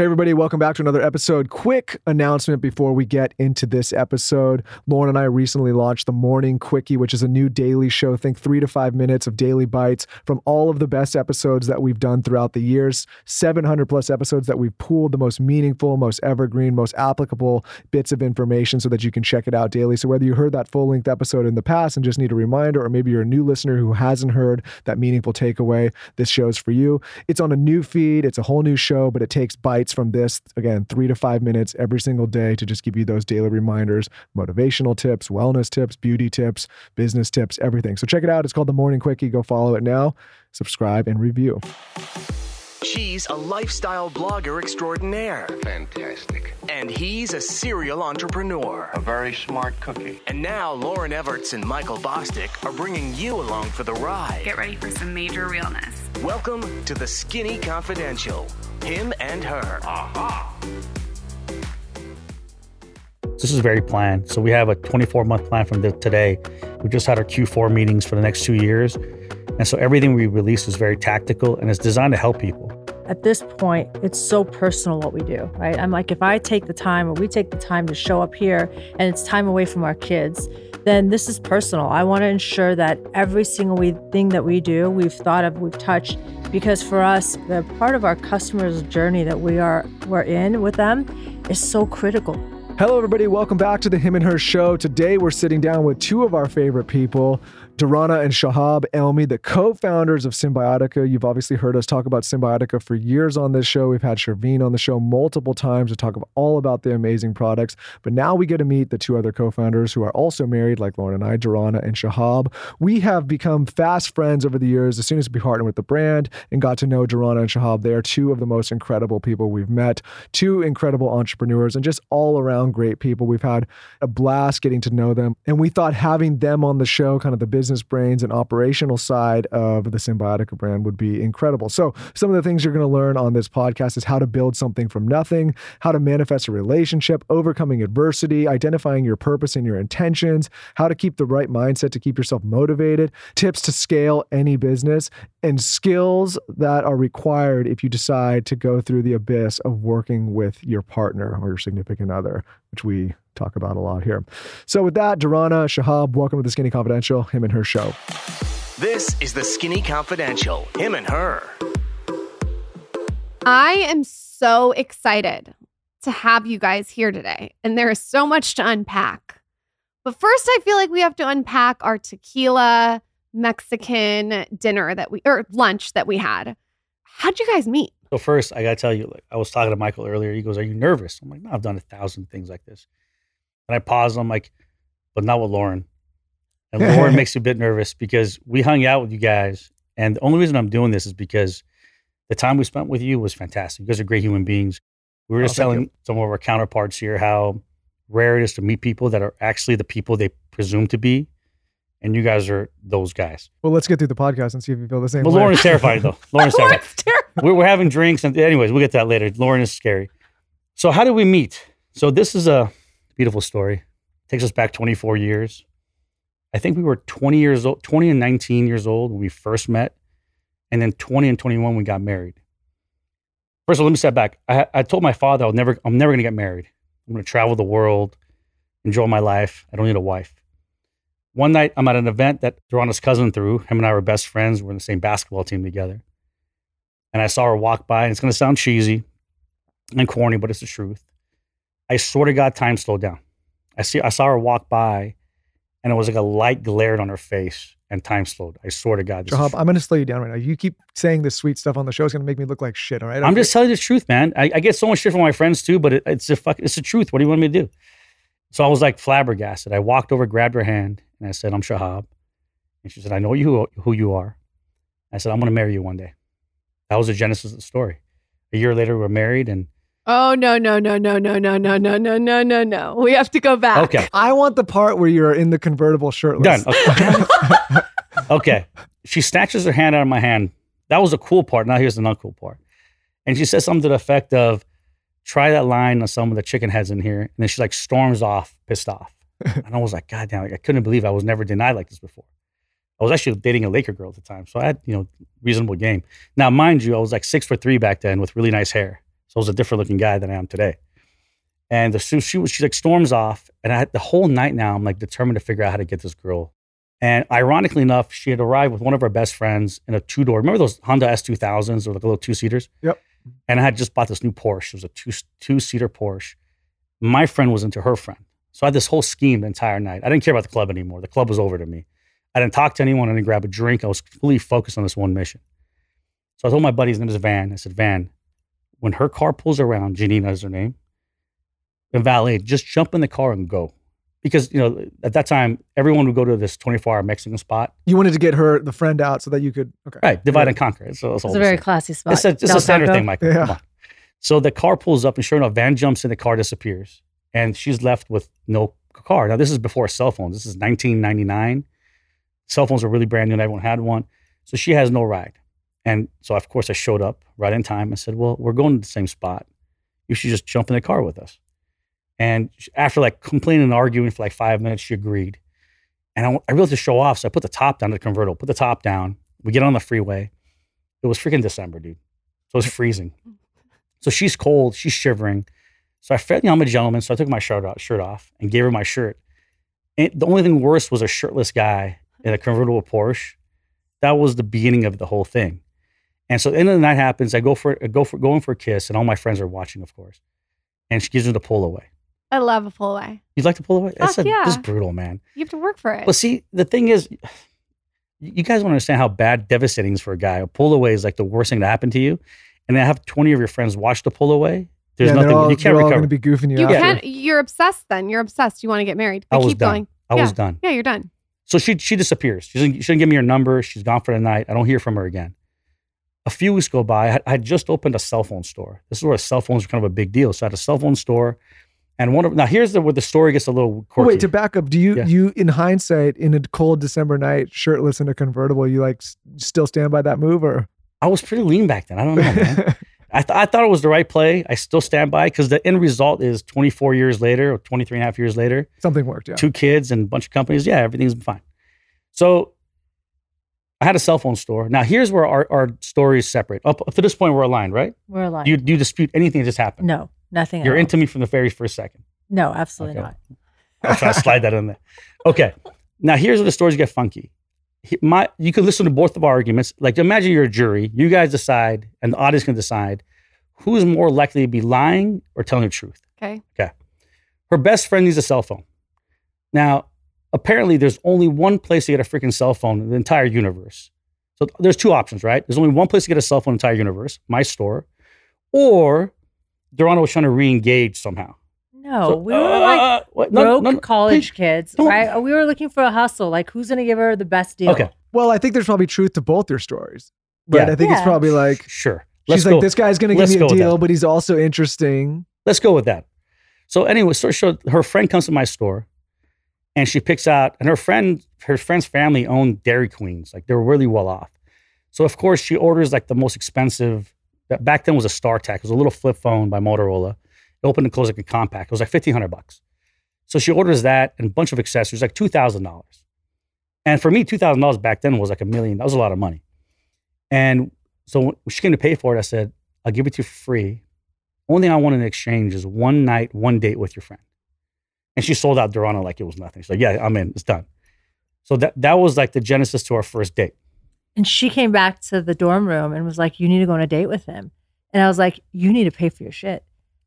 Hey, everybody, welcome back to another episode. Quick announcement before we get into this episode. Lauryn and I recently launched the Morning Quickie, which is a new daily show. Think three to five minutes of daily bites from all of the best episodes that we've done throughout the years. 700 plus episodes that we've pooled the most meaningful, most evergreen, most applicable bits of information so that you can check it out daily. So, whether you heard that full length episode in the past and just need a reminder, or maybe you're a new listener who hasn't heard that meaningful takeaway, this show's for you. It's on a new feed, it's a whole new show, but it takes bites from this again, three to five minutes every single day to just give you those daily reminders, motivational tips, wellness tips, beauty tips, business tips, everything. So check it out. It's called the Morning Quickie. Go follow it now, subscribe, and review. She's a lifestyle blogger extraordinaire, Fantastic. and he's a serial entrepreneur. A very smart cookie. And now Lauryn Evarts and Michael Bosstick are bringing you along for the ride. Get ready for some major realness. Welcome to the Skinny Confidential. Him and her. Aha. This is very planned. So we have a 24 month plan from the, today. We just had our Q4 meetings for the next two years. And so everything we release is very tactical and it's designed to help people. At this point, it's so personal what we do, right? I'm like, if I take the time or we take the time to show up here and it's time away from our kids, then this is personal. I want to ensure that every single we, thing that we do, we've thought of, we've touched, because for us, the part of our customers' journey that we are we're in with them is so critical. Hello, everybody. Welcome back to the Him and Her Show. Today, we're sitting down with two of our favorite people, Durana and Shahab Elmi, the co founders of Cymbiotika. You've obviously heard us talk about Cymbiotika for years on this show. We've had Sherveen on the show multiple times to talk all about the amazing products. But now we get to meet the two other co founders who are also married, like Lauryn and I, Durana and Shahab. We have become fast friends over the years as soon as we partnered with the brand and got to know Durana and Shahab. They are two of the most incredible people we've met, two incredible entrepreneurs, and just all around great people. We've had a blast getting to know them. And we thought having them on the show, kind of the business brains and operational side of the Cymbiotika brand, would be incredible. So, some of the things you're going to learn on this podcast is how to build something from nothing, how to manifest a relationship, overcoming adversity, identifying your purpose and your intentions, how to keep the right mindset to keep yourself motivated, tips to scale any business, and skills that are required if you decide to go through the abyss of working with your partner or your significant other, which we talk about a lot here. So, with that, Durana, Shahab, welcome to the Skinny Confidential, him and her show. This is the Skinny Confidential. Him and her. I am so excited to have you guys here today, and there is so much to unpack. But first, I feel like we have to unpack our tequila Mexican dinner that we or lunch that we had. How'd you guys meet? So first, I gotta tell you, like I was talking to Michael earlier. He goes, "Are you nervous?" I'm like, "No, I've done a thousand things like this." And I pause. I'm like, "But not with Lauryn." And Lauryn makes you a bit nervous because we hung out with you guys, and the only reason I'm doing this is because the time we spent with you was fantastic. You guys are great human beings. We were Oh, just thank telling some of our counterparts here how rare it is to meet people that are actually the people they presume to be, and you guys are those guys. Well, let's get through the podcast and see if you feel the same But way. Lauryn's terrified though. Lauryn's terrified terrible. we're, we're having drinks and anyways we'll get to that later lauryn is scary so how did we meet so this is a beautiful story. Takes us back 24 years. I think we were 20 years old 20 and 19 years old when we first met and then 20 and 21 we got married. First of all let me step back. I, I told my father i'll never i'm never going to get married. I'm going to travel the world enjoy my life. I don't need a wife. One night i'm at an event that Durana's cousin threw. Him and i were best friends. We're in the same basketball team together. And I saw her walk by, and it's going to sound cheesy and corny, but it's the truth. I swear to God, time slowed down. I see, I saw her walk by, and it was like a light glared on her face, and time slowed. I swear to God. Shahab. I'm going to slow you down right now. You keep saying this sweet stuff on the show. It's going to make me look like shit. All right. I'm just telling you the truth, man. I, I get so much shit from my friends too, but it, it's a fuck, it's the truth. What do you want me to do? So I was like flabbergasted. I walked over, grabbed her hand, and I said, "I'm Shahab," and she said, "I know you who you are." I said, "I'm going to marry you one day." That was the genesis of the story. A year later, we were married, and Oh no no no no no no no no no no no no. We have to go back. okay, I want the part where you're in the convertible shirtless. done. Okay. okay. She snatches her hand out of my hand. That was the cool part. Now here's the not cool part. And she says something to the effect of, try that line on some of the chicken heads in here. And then she like storms off, pissed off. and I was like, God damn, like, I couldn't believe I was never denied like this before. I was actually dating a Laker girl at the time, so I had you know reasonable game. Now, mind you, I was like six foot three back then with really nice hair, so I was a different looking guy than I am today. And the, she, she was she like storms off, and I had the whole night now I'm like determined to figure out how to get this girl. And ironically enough, she had arrived with one of her best friends in a two door. Remember those Honda S2000s or like a little two seaters? Yep. And I had just bought this new Porsche. It was a two two seater Porsche. My friend was into her friend, so I had this whole scheme the entire night. I didn't care about the club anymore. The club was over to me. I didn't talk to anyone. I didn't grab a drink. I was fully focused on this one mission. So I told my buddy, his name is Van. I said, Van, when her car pulls around, Janina is her name, and valet, just jump in the car and go. Because, you know, at that time, everyone would go to this 24 hour Mexican spot. You wanted to get her the friend out so that you could okay. Right. Divide Yeah. and conquer. It's, it's, It's a very classy spot. it's a, it's a standard thing, Michael. Yeah. Come on. So the car pulls up, and sure enough, Van jumps in, the car disappears, and she's left with no car. Now, this is before cell phones. This is 1999. Cell phones were really brand new, and everyone had one. So she has no ride. And so, of course, I showed up right in time. I said, Well, we're going to the same spot. You should just jump in the car with us. And after like complaining and arguing for like five minutes, she agreed. And I, I really had to show off. So I put the top down the convertible, put the top down. We get on the freeway. It was freaking December, dude. So it was freezing. So she's cold, she's shivering. So I felt, you know, I'm a gentleman. So I took my shirt off, shirt off and gave her my shirt. And the only thing worse was a shirtless guy in a convertible Porsche. That was the beginning of the whole thing. And so the end of the night happens. I go for I go for going for a kiss, and all my friends are watching, of course. And she gives me the pull away. I love a pull away. You'd like to pull away? That's Fuck a, yeah. this is brutal, man. You have to work for it. Well, see, the thing is, you guys don't understand how bad devastating it is for a guy. A pull away is like the worst thing to happen to you. And then have 20 of your friends watch the pull away. There's yeah, nothing, all, you can't they're all recover. going to be goofing you, you can't. You're obsessed. Then you're obsessed. You want to get married. I was keep done. going. I was Yeah. done. Yeah, you're done. So she she disappears. She doesn't, she doesn't give me her number. She's gone for the night. I don't hear from her again. A few weeks go by. I just opened a cell phone store. This is where cell phones were kind of a big deal. So I had a cell phone store, and one of now here's the where the story gets a little quirky. wait, to back up, do you Yeah. you in hindsight in a cold December night, shirtless in a convertible, you like s- still stand by that move or? I was pretty lean back then. I don't know, man. I, th- I thought it was the right play. I still stand by because the end result is 24 years later or 23 and a half years later, Something worked, yeah. two kids and a bunch of companies. Yeah, everything's fine. So I had a cell phone store. Now here's where our, our story is separate. Up, to this point, we're aligned, right? We're aligned. Do you, do you dispute anything that just happened? no, nothing. You're into me from the very first second. No, absolutely Okay. not. I'll try to slide that in there. Okay. Now here's where the stories get funky. He- My, you could listen to both of our arguments. Like imagine you're a jury. You guys decide, and the audience can decide who's more likely to be lying or telling the truth. Okay. Okay. Her best friend needs a cell phone. Now, apparently, there's only one place to get a freaking cell phone in the entire universe. So there's two options, right? There's only one place to get a cell phone in the entire universe, my store, or Durana was trying to re-engage somehow. No, So, we were uh, like what? No, broke no, no. college kids, don't- right? We were looking for a hustle. Like, who's gonna give her the best deal? Okay, Well, I think there's probably truth to both your stories. Right. Yeah. I think it's probably like sure. she's Let's like, go. this guy's gonna give let's me a deal, but he's also interesting. Let's go with that. So anyway, so, so her friend comes to my store, and she picks out, and her friend, her friend's family owned Dairy Queens, like they were really well off. So of course she orders like the most expensive. That back then was a StarTAC. It was a little flip phone by Motorola. It opened and closed like a compact. It was like fifteen hundred bucks. So she orders that and a bunch of accessories, like two thousand dollars. And for me, two thousand dollars back then was like a million. That was a lot of money. And so when she came to pay for it, I said, "I'll give it to you for free. Only thing I want in exchange is one night, one date with your friend." And she sold out Durana like it was nothing. She's like, "Yeah, I'm in. It's done." So that that was like the genesis to our first date. And she came back to the dorm room and was like, "You need to go on a date with him." And I was like, "You need to pay for your shit."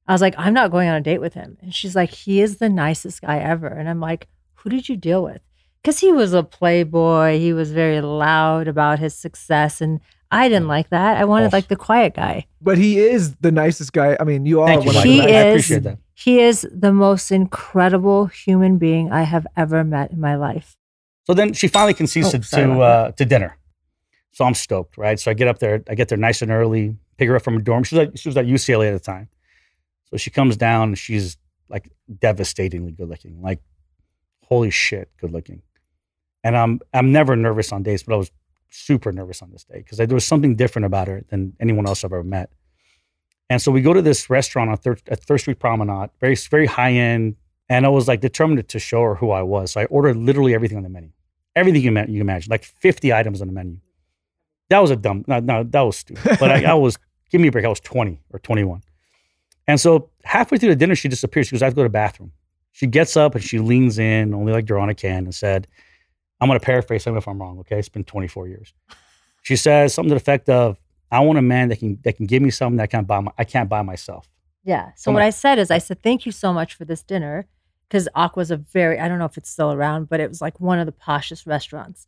I was like, "I'm not going on a date with him." And she's like, "He is the nicest guy ever." And I'm like, "Who did you deal with?" Because he was a playboy. He was very loud about his success, and I didn't like that. I wanted Oh. like the quiet guy. But he is the nicest guy. I mean, you are Thank you, Michael. He the I, I is- appreciate that. He is the most incredible human being I have ever met in my life. So then she finally concedes Oh, to sorry to, about uh, to dinner. So I'm stoked, right? So I get up there, I get there nice and early, pick her up from her dorm. She was at, she was at UCLA at the time. So she comes down and she's like devastatingly good looking, like holy shit, good looking. And I'm I'm never nervous on dates, but I was super nervous on this day because there was something different about her than anyone else I've ever met. And so we go to this restaurant on Third, at Third Street Promenade, very very high end, and I was like determined to show her who I was. So I ordered literally everything on the menu everything you, you imagine, like 50 items on the menu. That was a dumb, no, no that was stupid. But I, I was, give me a break, I was 20 or 21. And so halfway through the dinner, she disappears. She goes, I have to go to the bathroom. She gets up and she leans in, only like Durana can, and said, I'm going to paraphrase him if I'm wrong, okay? It's been 24 years. She says something to the effect of, I want a man that can that can give me something that I can't buy my, I can't buy myself. Yeah. So Come what on. I said is, I said, thank you so much for this dinner. Because Aqua's a very, I don't know if it's still around, but it was like one of the poshest restaurants.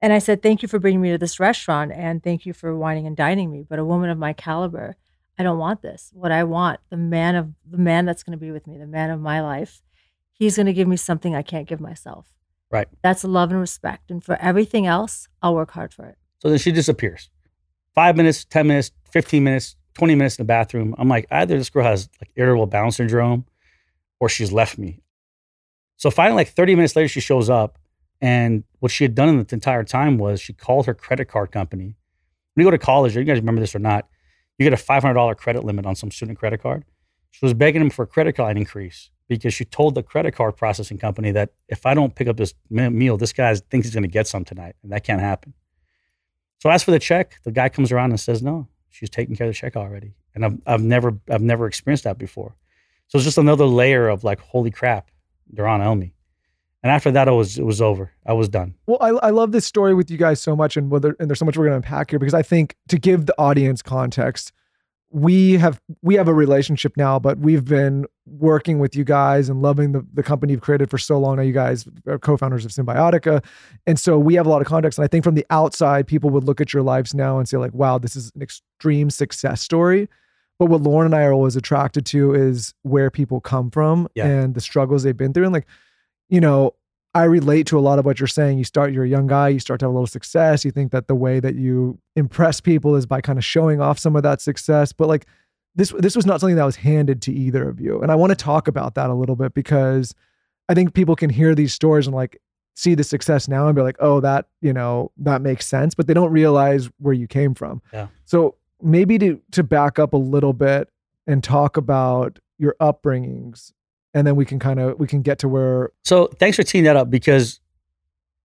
And I said, thank you for bringing me to this restaurant and thank you for whining and dining me. But a woman of my caliber, I don't want this. What I want, the man of the man that's going to be with me, the man of my life, he's going to give me something I can't give myself. Right. That's love and respect. And for everything else, I'll work hard for it. So then she disappears. Five minutes, 10 minutes, 15 minutes, 20 minutes in the bathroom. I'm like, either this girl has like irritable bowel syndrome or she's left me. So finally, like 30 minutes later, she shows up. And what she had done in the entire time was she called her credit card company. When you go to college, you guys remember this or not, you get a $500 credit limit on some student credit card. She was begging him for a credit card increase because she told the credit card processing company that if I don't pick up this meal, this guy thinks he's going to get some tonight, and that can't happen. So asked for the check. The guy comes around and says, "No, she's taking care of the check already." And I've I've never I've never experienced that before. So it's just another layer of like, holy crap, they're on Elmi. And after that, it was it was over. I was done. Well, I, I love this story with you guys so much, and whether and there's so much we're going to unpack here because I think to give the audience context, we have we have a relationship now, but we've been working with you guys and loving the the company you've created for so long now. You guys are co-founders of Cymbiotika, and so we have a lot of context. And I think from the outside, people would look at your lives now and say like, "Wow, this is an extreme success story." But what Lauryn and I are always attracted to is where people come from Yeah. and the struggles they've been through, and like you know, I relate to a lot of what you're saying. You start, you're a young guy, you start to have a little success. You think that the way that you impress people is by kind of showing off some of that success. But like this, this was not something that was handed to either of you. And I want to talk about that a little bit because I think people can hear these stories and like see the success now and be like, oh, that, you know, that makes sense. But they don't realize where you came from. Yeah. So maybe to to back up a little bit and talk about your upbringings and then we can kind of we can get to where So thanks for teeing that up because,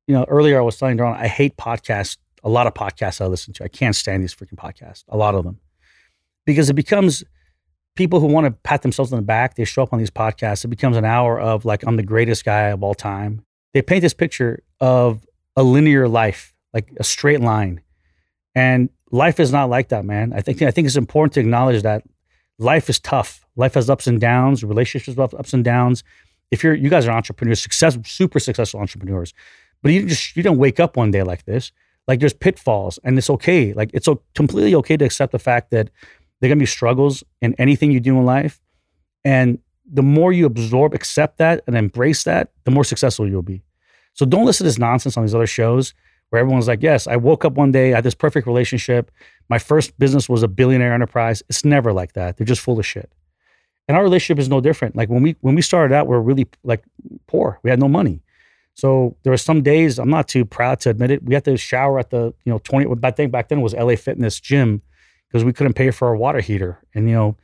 you know, earlier I was telling Dawn I hate podcasts. A lot of podcasts I listen to. I can't stand these freaking podcasts. A lot of them, because it becomes people who want to pat themselves on the back. They show up on these podcasts. It becomes an hour of like I'm the greatest guy of all time. They paint this picture of a linear life, like a straight line, and life is not like that, man. I think I think it's important to acknowledge that life is tough. Life has ups and downs. Relationships have ups and downs. If you're, you guys are entrepreneurs, success, super successful entrepreneurs, but you just you don't wake up one day like this. Like there's pitfalls, and it's okay. Like it's completely okay to accept the fact that there are gonna be struggles in anything you do in life, and the more you absorb, accept that, and embrace that, the more successful you'll be. So don't listen to this nonsense on these other shows where everyone's like, "Yes, I woke up one day, I had this perfect relationship. My first business was a billionaire enterprise." It's never like that. They're just full of shit. And our relationship is no different. Like when we when we started out, we are really like poor. We had no money. So there were some days I'm not too proud to admit it. We had to shower at the you know 20. I think back then was LA Fitness gym because we couldn't pay for our water heater. And you know,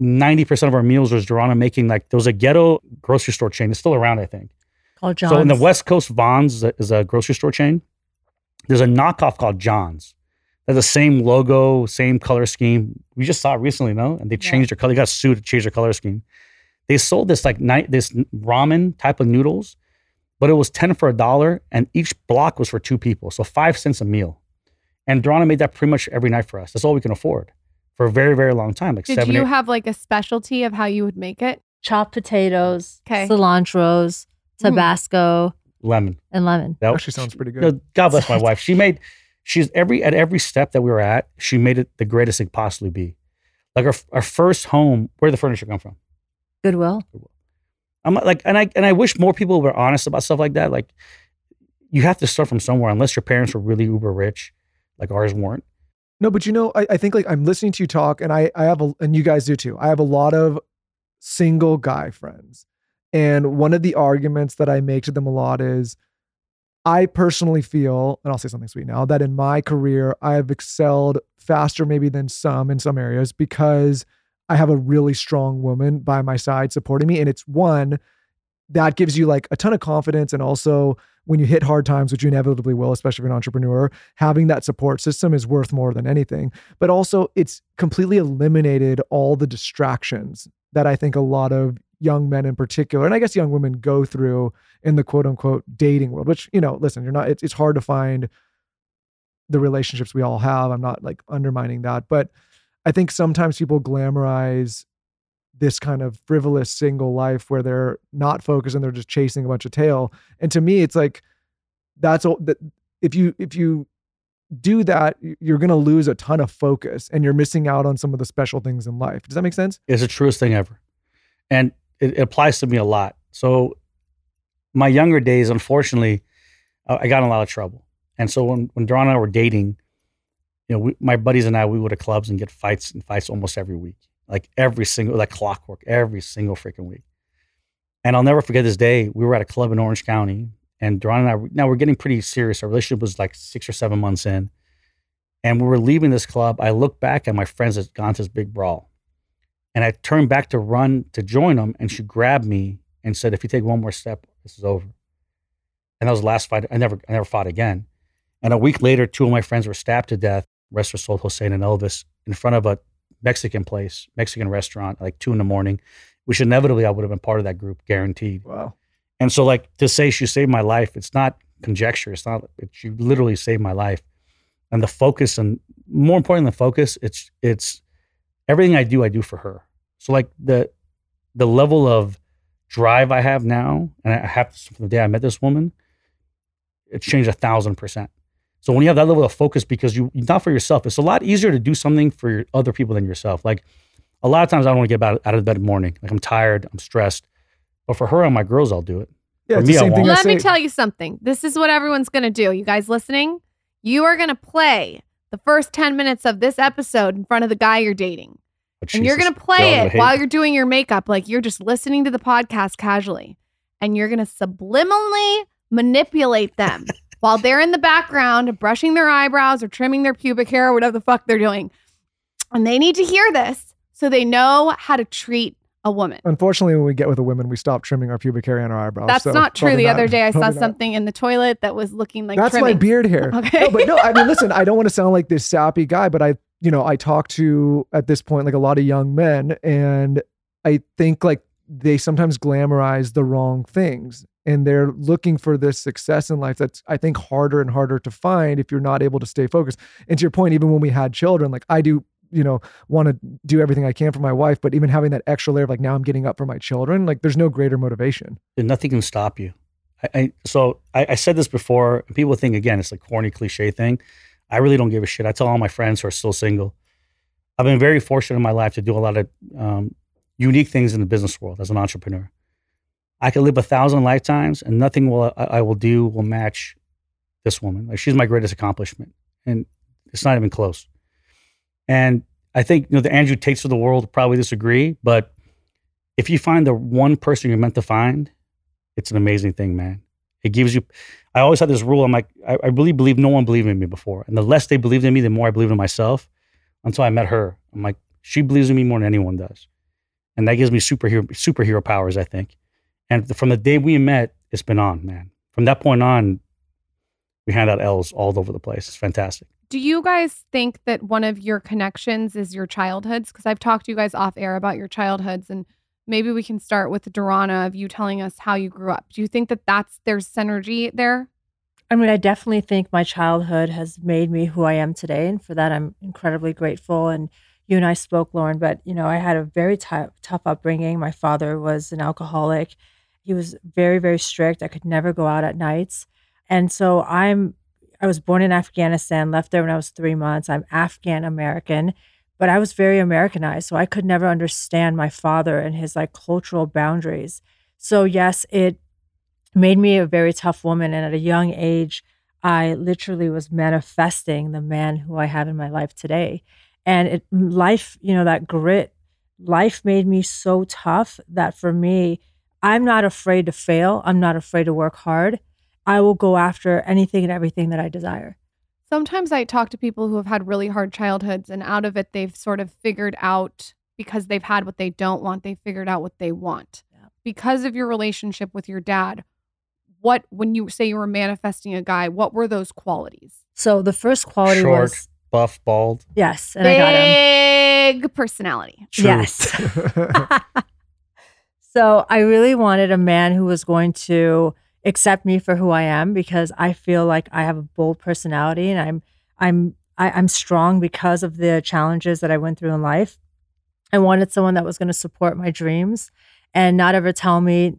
90 percent of our meals was Durana making like there was a ghetto grocery store chain. It's still around, I think. Called John. So in the West Coast, Vons is a, is a grocery store chain. There's a knockoff called John's. They're the same logo, same color scheme. We just saw it recently, no? And they changed their color. They got sued to change their color scheme. They sold this like night this ramen type of noodles, but it was ten for a dollar, and each block was for two people, so five cents a meal. And Durana made that pretty much every night for us. That's all we can afford for a very very long time, like Did seven. you eight- have like a specialty of how you would make it? chopped potatoes, 'Kay. cilantros, Mm. Tabasco, lemon. and lemon. That actually sounds pretty good. No, God bless my wife. She made she's every at every step that we were at, she made it the greatest it could possibly be. Like our our first home, where did the furniture come from? Goodwill. I'm like, and I and I wish more people were honest about stuff like that. Like, you have to start from somewhere, unless your parents were really uber rich, like ours weren't. No, but you know, I, I think like I'm listening to you talk, and I I have a and you guys do too. I have a lot of single guy friends, and one of the arguments that I make to them a lot is, I personally feel, and I'll say something sweet now, that in my career I have excelled faster maybe than some in some areas because I have a really strong woman by my side supporting me, and it's one that gives you like a ton of confidence and also when you hit hard times, which you inevitably will, especially if you're an entrepreneur, having that support system is worth more than anything. But also, it's completely eliminated all the distractions that I think a lot of young men in particular, and I guess young women go through in the quote unquote dating world, which, you know, listen, you're not, it's, it's hard to find the relationships we all have. I'm not like undermining that. But I think sometimes people glamorize this kind of frivolous single life where they're not focused and they're just chasing a bunch of tail. And to me, it's like that's all that if you if you do that, you're gonna lose a ton of focus and you're missing out on some of the special things in life. Does that make sense? It's the truest thing ever. And it, it applies to me a lot. So my younger days, unfortunately, I I got in a lot of trouble. And so when when Dawn and I were dating, you know, we, my buddies and I, we would to clubs and get fights and fights almost every week, like every single, like clockwork, every single freaking week. And I'll never forget this day. We were at a club in Orange County, and Dawn and I, now we're getting pretty serious. Our relationship was like six or seven months in. And we were leaving this club. I looked back, and my friends had gone to this big brawl. And I turned back to run to join them, and she grabbed me and said, "If you take one more step, this is over." And that was the last fight. I never, I never fought again. And a week later, two of my friends were stabbed to death. Rest their soul, Hossein and Elvis, in front of a Mexican place, Mexican restaurant, like two in the morning. Which inevitably I would have been part of that group, guaranteed. Wow. And so, like to say she saved my life, it's not conjecture. It's not. It, she literally saved my life. And the focus, and more important than focus, it's it's everything I do, I do for her. So like the the level of drive I have now, and I have this from the day I met this woman, it's changed a thousand percent. So when you have that level of focus, because you not for yourself, it's a lot easier to do something for your, other people than yourself. Like a lot of times, I don't want to get out, out of bed in the morning. Like I'm tired, I'm stressed. But for her and my girls, I'll do it. Yeah, For me, the I same thing won't. I Let me tell you something. This is what everyone's going to do. You guys listening? You are going to play the first 10 minutes of this episode in front of the guy you're dating. And you're going to play it while you're doing your makeup like you're just listening to the podcast casually. And you're going to subliminally manipulate them while they're in the background brushing their eyebrows or trimming their pubic hair or whatever the fuck they're doing. And they need to hear this so they know how to treat a woman. Unfortunately, when we get with a woman, we stop trimming our pubic hair and our eyebrows. That's so not true. The not- other day I saw not. something in the toilet that was looking like That's my beard hair. Okay. No, but no, I mean, listen, I don't want to sound like this sappy guy, but I, you know, I talk to at this point like a lot of young men, and I think like they sometimes glamorize the wrong things, and they're looking for this success in life that's I think harder and harder to find if you're not able to stay focused. And to your point, even when we had children, like I do. You know, want to do everything I can for my wife, but even having that extra layer of like now I'm getting up for my children, like there's no greater motivation. and nothing can stop you. I, I so I, I said this before. People think again it's a corny cliche thing. I really don't give a shit. I tell all my friends who are still single. I've been very fortunate in my life to do a lot of um, unique things in the business world as an entrepreneur. I could live a thousand lifetimes, and nothing will I, I will do will match this woman. Like she's my greatest accomplishment, and it's not even close. And I think you know the Andrew Tates of the world probably disagree, but if you find the one person you're meant to find, it's an amazing thing, man. It gives you. I always had this rule. I'm like, I, I really believe no one believed in me before, and the less they believed in me, the more I believed in myself. Until I met her, I'm like, she believes in me more than anyone does, and that gives me superhero superhero powers. I think, and from the day we met, it's been on, man. From that point on, we hand out L's all over the place. It's fantastic. Do you guys think that one of your connections is your childhoods? Because I've talked to you guys off air about your childhoods, and maybe we can start with Durana of you telling us how you grew up. Do you think that that's there's synergy there? I mean, I definitely think my childhood has made me who I am today, and for that, I'm incredibly grateful. And you and I spoke, Lauryn, but you know, I had a very tou- tough upbringing. My father was an alcoholic. He was very, very strict. I could never go out at nights, and so I'm. I was born in Afghanistan, left there when I was three months. I'm Afghan American, but I was very Americanized, so I could never understand my father and his like cultural boundaries. So yes, it made me a very tough woman. And at a young age, I literally was manifesting the man who I have in my life today. And it, life, you know, that grit, life made me so tough that for me, I'm not afraid to fail. I'm not afraid to work hard. I will go after anything and everything that I desire. Sometimes I talk to people who have had really hard childhoods, and out of it, they've sort of figured out because they've had what they don't want, they figured out what they want. Yeah. Because of your relationship with your dad, what when you say you were manifesting a guy, what were those qualities? So the first quality Short, was buff, bald. yes, and I got him. Big personality. Truth. Yes. so I really wanted a man who was going to accept me for who I am because I feel like I have a bold personality and I'm I'm I, I'm strong because of the challenges that I went through in life. I wanted someone that was going to support my dreams and not ever tell me,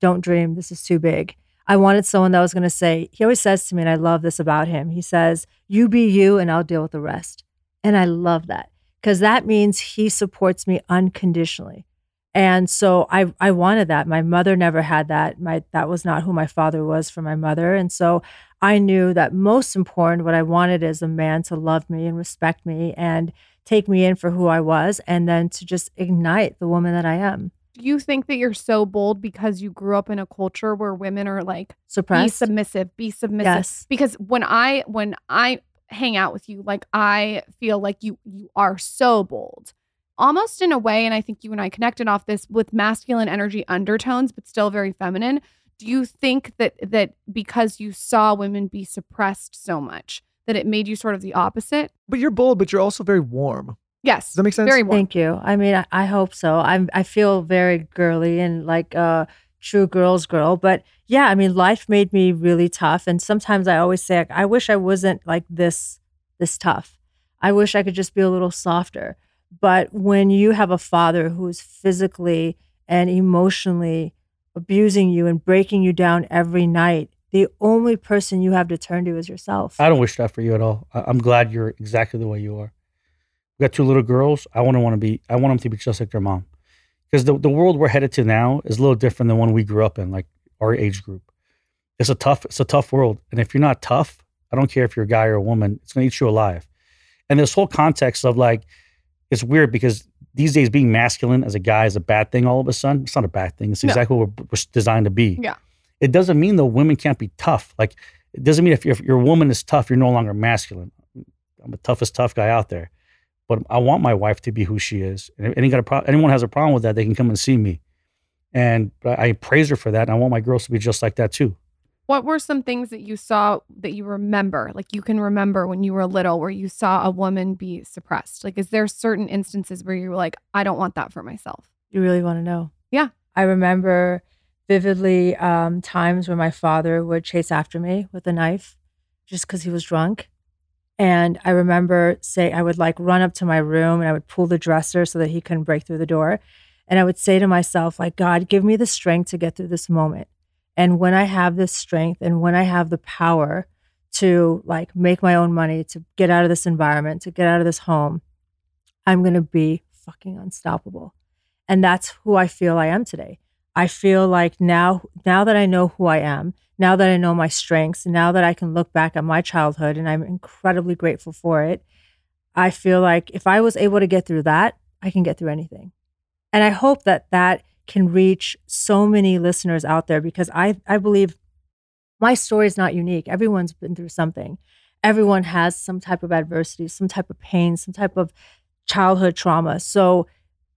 don't dream, this is too big. I wanted someone that was going to say, he always says to me, and I love this about him. He says, You be you, and I'll deal with the rest. And I love that because that means he supports me unconditionally. And so I, I wanted that. My mother never had that. My that was not who my father was for my mother. And so I knew that most important, what I wanted is a man to love me and respect me and take me in for who I was, and then to just ignite the woman that I am. Do you think that you're so bold because you grew up in a culture where women are like be submissive, be submissive? Yes. Because when I when I hang out with you, like I feel like you you are so bold. Almost in a way, and I think you and I connected off this with masculine energy undertones, but still very feminine. Do you think that that because you saw women be suppressed so much, that it made you sort of the opposite? but you're bold, but you're also very warm. Yes. Does that make sense? Very warm. Thank you. I mean, I, I hope so. I'm I feel very girly and like a true girl's girl. But yeah, I mean, life made me really tough. And sometimes I always say, I wish I wasn't like this this tough. I wish I could just be a little softer. But when you have a father who's physically and emotionally abusing you and breaking you down every night, the only person you have to turn to is yourself. I don't wish that for you at all. I, I'm glad you're exactly the way you are. We got two little girls. I want to want to be. I want them to be just like their mom, because the the world we're headed to now is a little different than one we grew up in, like our age group. It's a tough. It's a tough world, and if you're not tough, I don't care if you're a guy or a woman. It's going to eat you alive. And this whole context of like, it's weird because these days being masculine as a guy is a bad thing. All of a sudden, it's not a bad thing. It's No. exactly what we're, we're designed to be. Yeah. It doesn't mean though women can't be tough. Like it doesn't mean if, if your woman is tough, you're no longer masculine. I'm the toughest tough guy out there, but I want my wife to be who she is. And if any got a pro- anyone has a problem with that, they can come and see me. And I I praise her for that. And I want my girls to be just like that too. What were some things that you saw that you remember? Like you can remember when you were little where you saw a woman be suppressed? Like, is there certain instances where you were like, I don't want that for myself? You really want to know? Yeah. I remember vividly um, times where my father would chase after me with a knife just because he was drunk. And I remember say I would like run up to my room and I would pull the dresser so that he couldn't break through the door. And I would say to myself, like, God, give me the strength to get through this moment. And when I have this strength and when I have the power to like make my own money, to get out of this environment, to get out of this home, I'm going to be fucking unstoppable. And that's who I feel I am today. I feel like now now that I know who I am, now that I know my strengths, now that I can look back at my childhood and I'm incredibly grateful for it, I feel like if I was able to get through that, I can get through anything. And I hope that that can reach so many listeners out there because I I believe my story is not unique. Everyone's been through something. Everyone has some type of adversity, some type of pain, some type of childhood trauma. So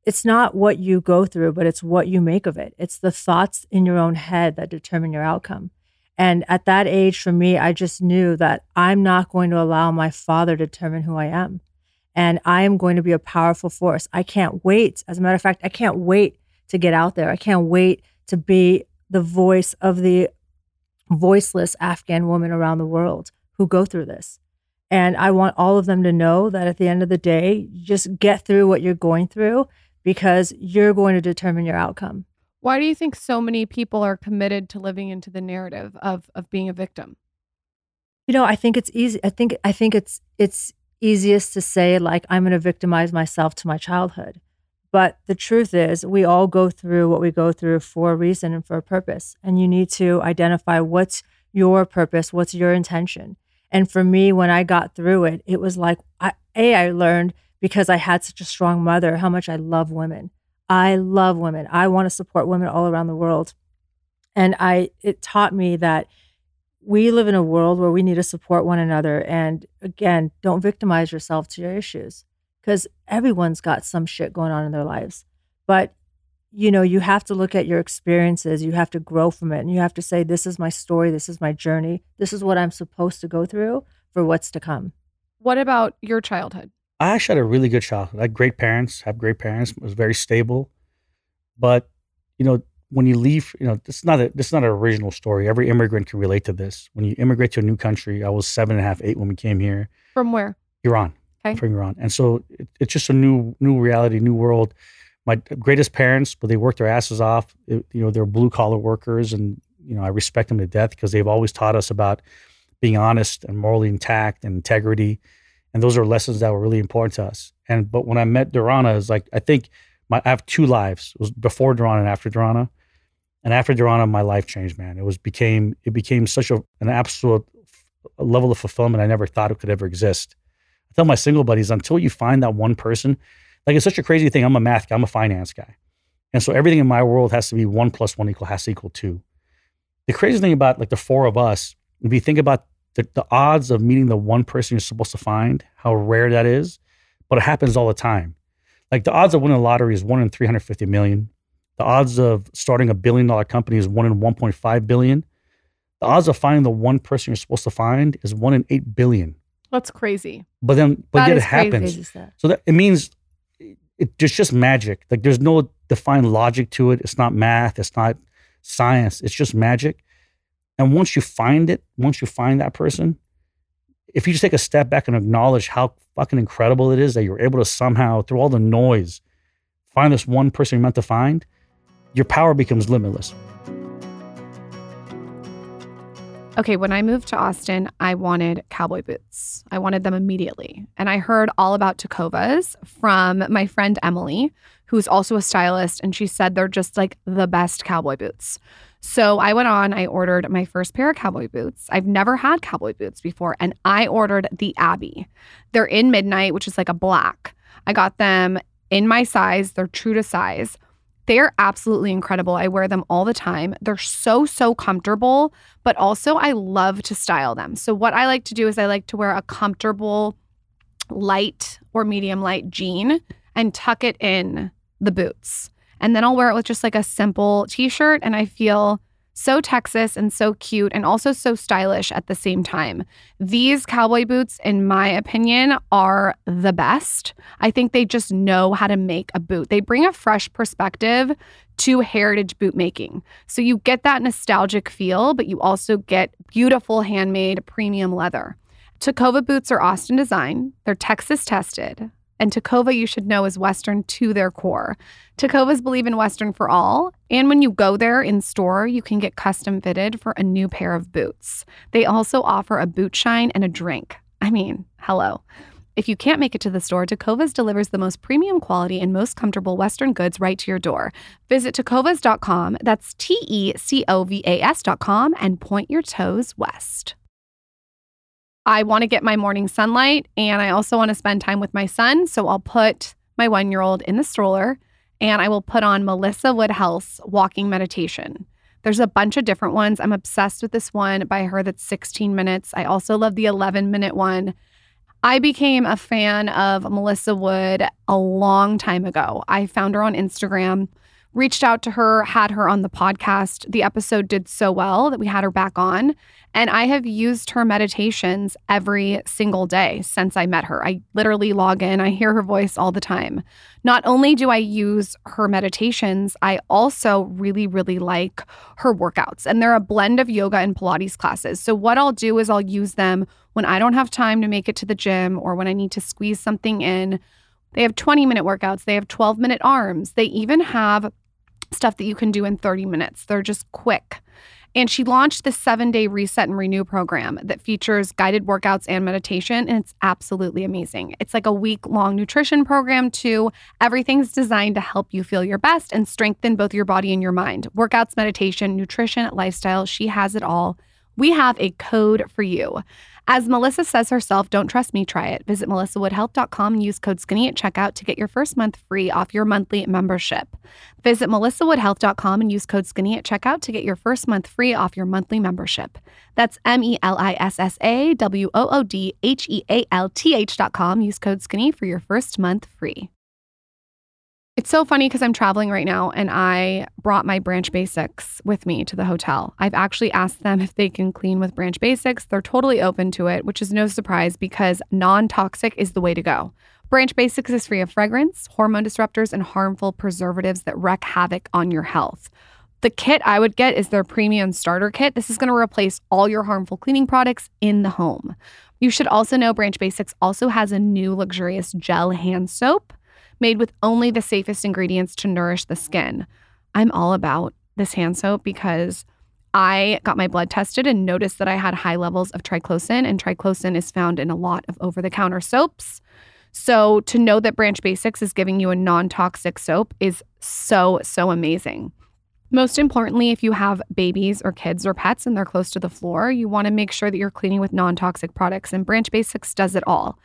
it's not what you go through, but it's what you make of it. It's the thoughts in your own head that determine your outcome. And at that age, for me, I just knew that I'm not going to allow my father to determine who I am. And I am going to be a powerful force. I can't wait. As a matter of fact, I can't wait to get out there. I can't wait to be the voice of the voiceless Afghan women around the world who go through this. And I want all of them to know that at the end of the day, just get through what you're going through because you're going to determine your outcome. Why do you think so many people are committed to living into the narrative of of being a victim? You know, I think it's easy. I think I think it's it's easiest to say like I'm going to victimize myself to my childhood. But the truth is, we all go through what we go through for a reason and for a purpose. And you need to identify what's your purpose, what's your intention. And for me, when I got through it, it was like, I, A, I learned because I had such a strong mother how much I love women. I love women. I want to support women all around the world. And I it taught me that we live in a world where we need to support one another. And again, don't victimize yourself to your issues because everyone's got some shit going on in their lives. But you know, you have to look at your experiences, you have to grow from it, and you have to say, this is my story, this is my journey, this is what I'm supposed to go through for what's to come. What about your childhood? I actually had a really good childhood. I had great parents, have great parents, was very stable. But, you know, when you leave, you know, this is not a this is not an original story. Every immigrant can relate to this. When you immigrate to a new country, I was seven and a half, eight when we came here. From where? Iran. Okay. From Iran. And so it, it's just a new new reality, new world. My greatest parents, but they worked their asses off. It- you know, they're blue collar workers, and you know I respect them to death because they've always taught us about being honest and morally intact and integrity, and those are lessons that were really important to us. And but when I met Durana, is like I think my I have two lives. It was before Durana and after Durana. And after Durana, my life changed, man. It was became it became such a an absolute level of fulfillment I never thought it could ever exist. Tell my single buddies until you find that one person, like it's such a crazy thing. I'm a math guy, I'm a finance guy. And so everything in my world has to be one plus one equal has to equal two. The crazy thing about like the four of us, if you think about the, the odds of meeting the one person you're supposed to find, how rare that is, but it happens all the time. Like the odds of winning the lottery is one in 350 million. The odds of starting a billion dollar company is one in 1.5 billion. The odds of finding the one person you're supposed to find is one in 8 billion. That's crazy. But then, but That yet it happens. Crazy. So that it means it, it's just magic. Like there's no defined logic to it. It's not math. It's not science. It's just magic. And once you find it, once you find that person, if you just take a step back and acknowledge how fucking incredible it is that you're able to somehow, through all the noise, find this one person you're meant to find, your power becomes limitless. Okay, when I moved to Austin, I wanted cowboy boots. I wanted them immediately. And I heard all about Tecovas from my friend Emily, who's also a stylist, and she said they're just like the best cowboy boots. So I went on, I ordered my first pair of cowboy boots. I've never had cowboy boots before, and I ordered the Abbey. They're in midnight, which is like a black. I got them in my size, they're true to size. They are absolutely incredible. I wear them all the time. They're so, so comfortable, but also I love to style them. So, what I like to do is I like to wear a comfortable light or medium light jean and tuck it in the boots. And then I'll wear it with just like a simple t shirt, and I feel so Texas and so cute and also so stylish at the same time. These cowboy boots, in my opinion, are the best. I think they just know how to make a boot. They bring a fresh perspective to heritage boot making. So you get that nostalgic feel, but you also get beautiful handmade premium leather. Tecova boots are Austin design, they're Texas tested. And Tecova, you should know, is Western to their core. Tecovas believe in Western for all. And when you go there in store, you can get custom fitted for a new pair of boots. They also offer a boot shine and a drink. I mean, hello. If you can't make it to the store, Tecovas delivers the most premium quality and most comfortable Western goods right to your door. Visit tecovas.com, that's T E C O V A S.com, and point your toes west. I want to get my morning sunlight and I also want to spend time with my son. So I'll put my one year old in the stroller and I will put on Melissa Wood Health walking meditation. There's a bunch of different ones. I'm obsessed with this one by her that's 16 minutes. I also love the 11 minute one. I became a fan of Melissa Wood a long time ago. I found her on Instagram, reached out to her, had her on the podcast. The episode did so well that we had her back on. And I have used her meditations every single day since I met her. I literally log in, I hear her voice all the time. Not only do I use her meditations, I also really, really like her workouts. And they're a blend of yoga and Pilates classes. So, what I'll do is I'll use them when I don't have time to make it to the gym or when I need to squeeze something in. They have 20 minute workouts, they have 12 minute arms, they even have stuff that you can do in 30 minutes. They're just quick. And she launched this seven day reset and renew program that features guided workouts and meditation. And it's absolutely amazing. It's like a week long nutrition program, too. Everything's designed to help you feel your best and strengthen both your body and your mind. Workouts, meditation, nutrition, lifestyle. She has it all. We have a code for you. As Melissa says herself, don't trust me, try it. Visit melissawoodhealth.com and use code SKINNY at checkout to get your first month free off your monthly membership. Visit melissawoodhealth.com and use code SKINNY at checkout to get your first month free off your monthly membership. That's M E L I S S A W O O D H E A L T H.com. Use code SKINNY for your first month free. It's so funny because I'm traveling right now and I brought my Branch Basics with me to the hotel. I've actually asked them if they can clean with Branch Basics. They're totally open to it, which is no surprise because non toxic is the way to go. Branch Basics is free of fragrance, hormone disruptors, and harmful preservatives that wreak havoc on your health. The kit I would get is their premium starter kit. This is going to replace all your harmful cleaning products in the home. You should also know Branch Basics also has a new luxurious gel hand soap made with only the safest ingredients to nourish the skin. I'm all about this hand soap because I got my blood tested and noticed that I had high levels of triclosan, and triclosan is found in a lot of over the counter soaps. So to know that Branch Basics is giving you a non toxic soap is so, so amazing. Most importantly, if you have babies or kids or pets and they're close to the floor, you want to make sure that you're cleaning with non toxic products, and Branch Basics does it all.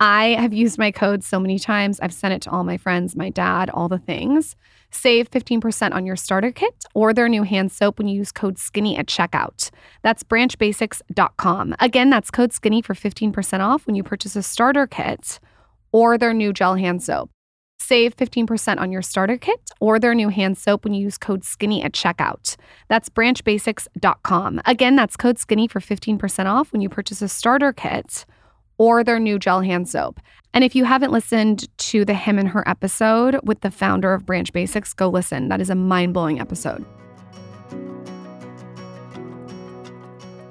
I have used my code so many times. I've sent it to all my friends, my dad, all the things. Save 15% on your starter kit or their new hand soap when you use code SKINNY at checkout. That's branchbasics.com. Again, that's code SKINNY for 15% off when you purchase a starter kit or their new gel hand soap. Save 15% on your starter kit or their new hand soap when you use code SKINNY at checkout. That's branchbasics.com. Again, that's code SKINNY for 15% off when you purchase a starter kit or their new gel hand soap. And if you haven't listened to the him and her episode with the founder of Branch Basics, go listen. That is a mind blowing episode.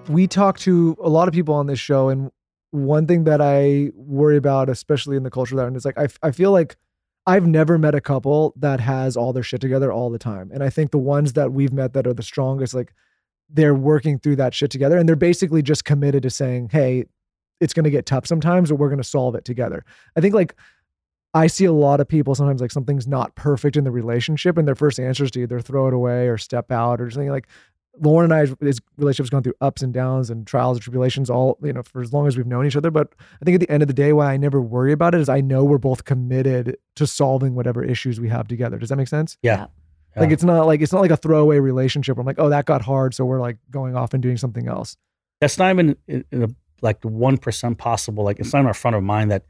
we talk to a lot of people on this show and one thing that i worry about especially in the culture that in, is like I, I feel like i've never met a couple that has all their shit together all the time and i think the ones that we've met that are the strongest like they're working through that shit together and they're basically just committed to saying hey it's going to get tough sometimes or we're going to solve it together i think like i see a lot of people sometimes like something's not perfect in the relationship and their first answer is to either throw it away or step out or something like Lauryn and I I's his relationship's gone through ups and downs and trials and tribulations all, you know, for as long as we've known each other. But I think at the end of the day, why I never worry about it is I know we're both committed to solving whatever issues we have together. Does that make sense? Yeah. Like it's not like it's not like a throwaway relationship. Where I'm like, oh, that got hard, so we're like going off and doing something else. That's not even in, in a, like the one percent possible. Like it's not in our front of mind that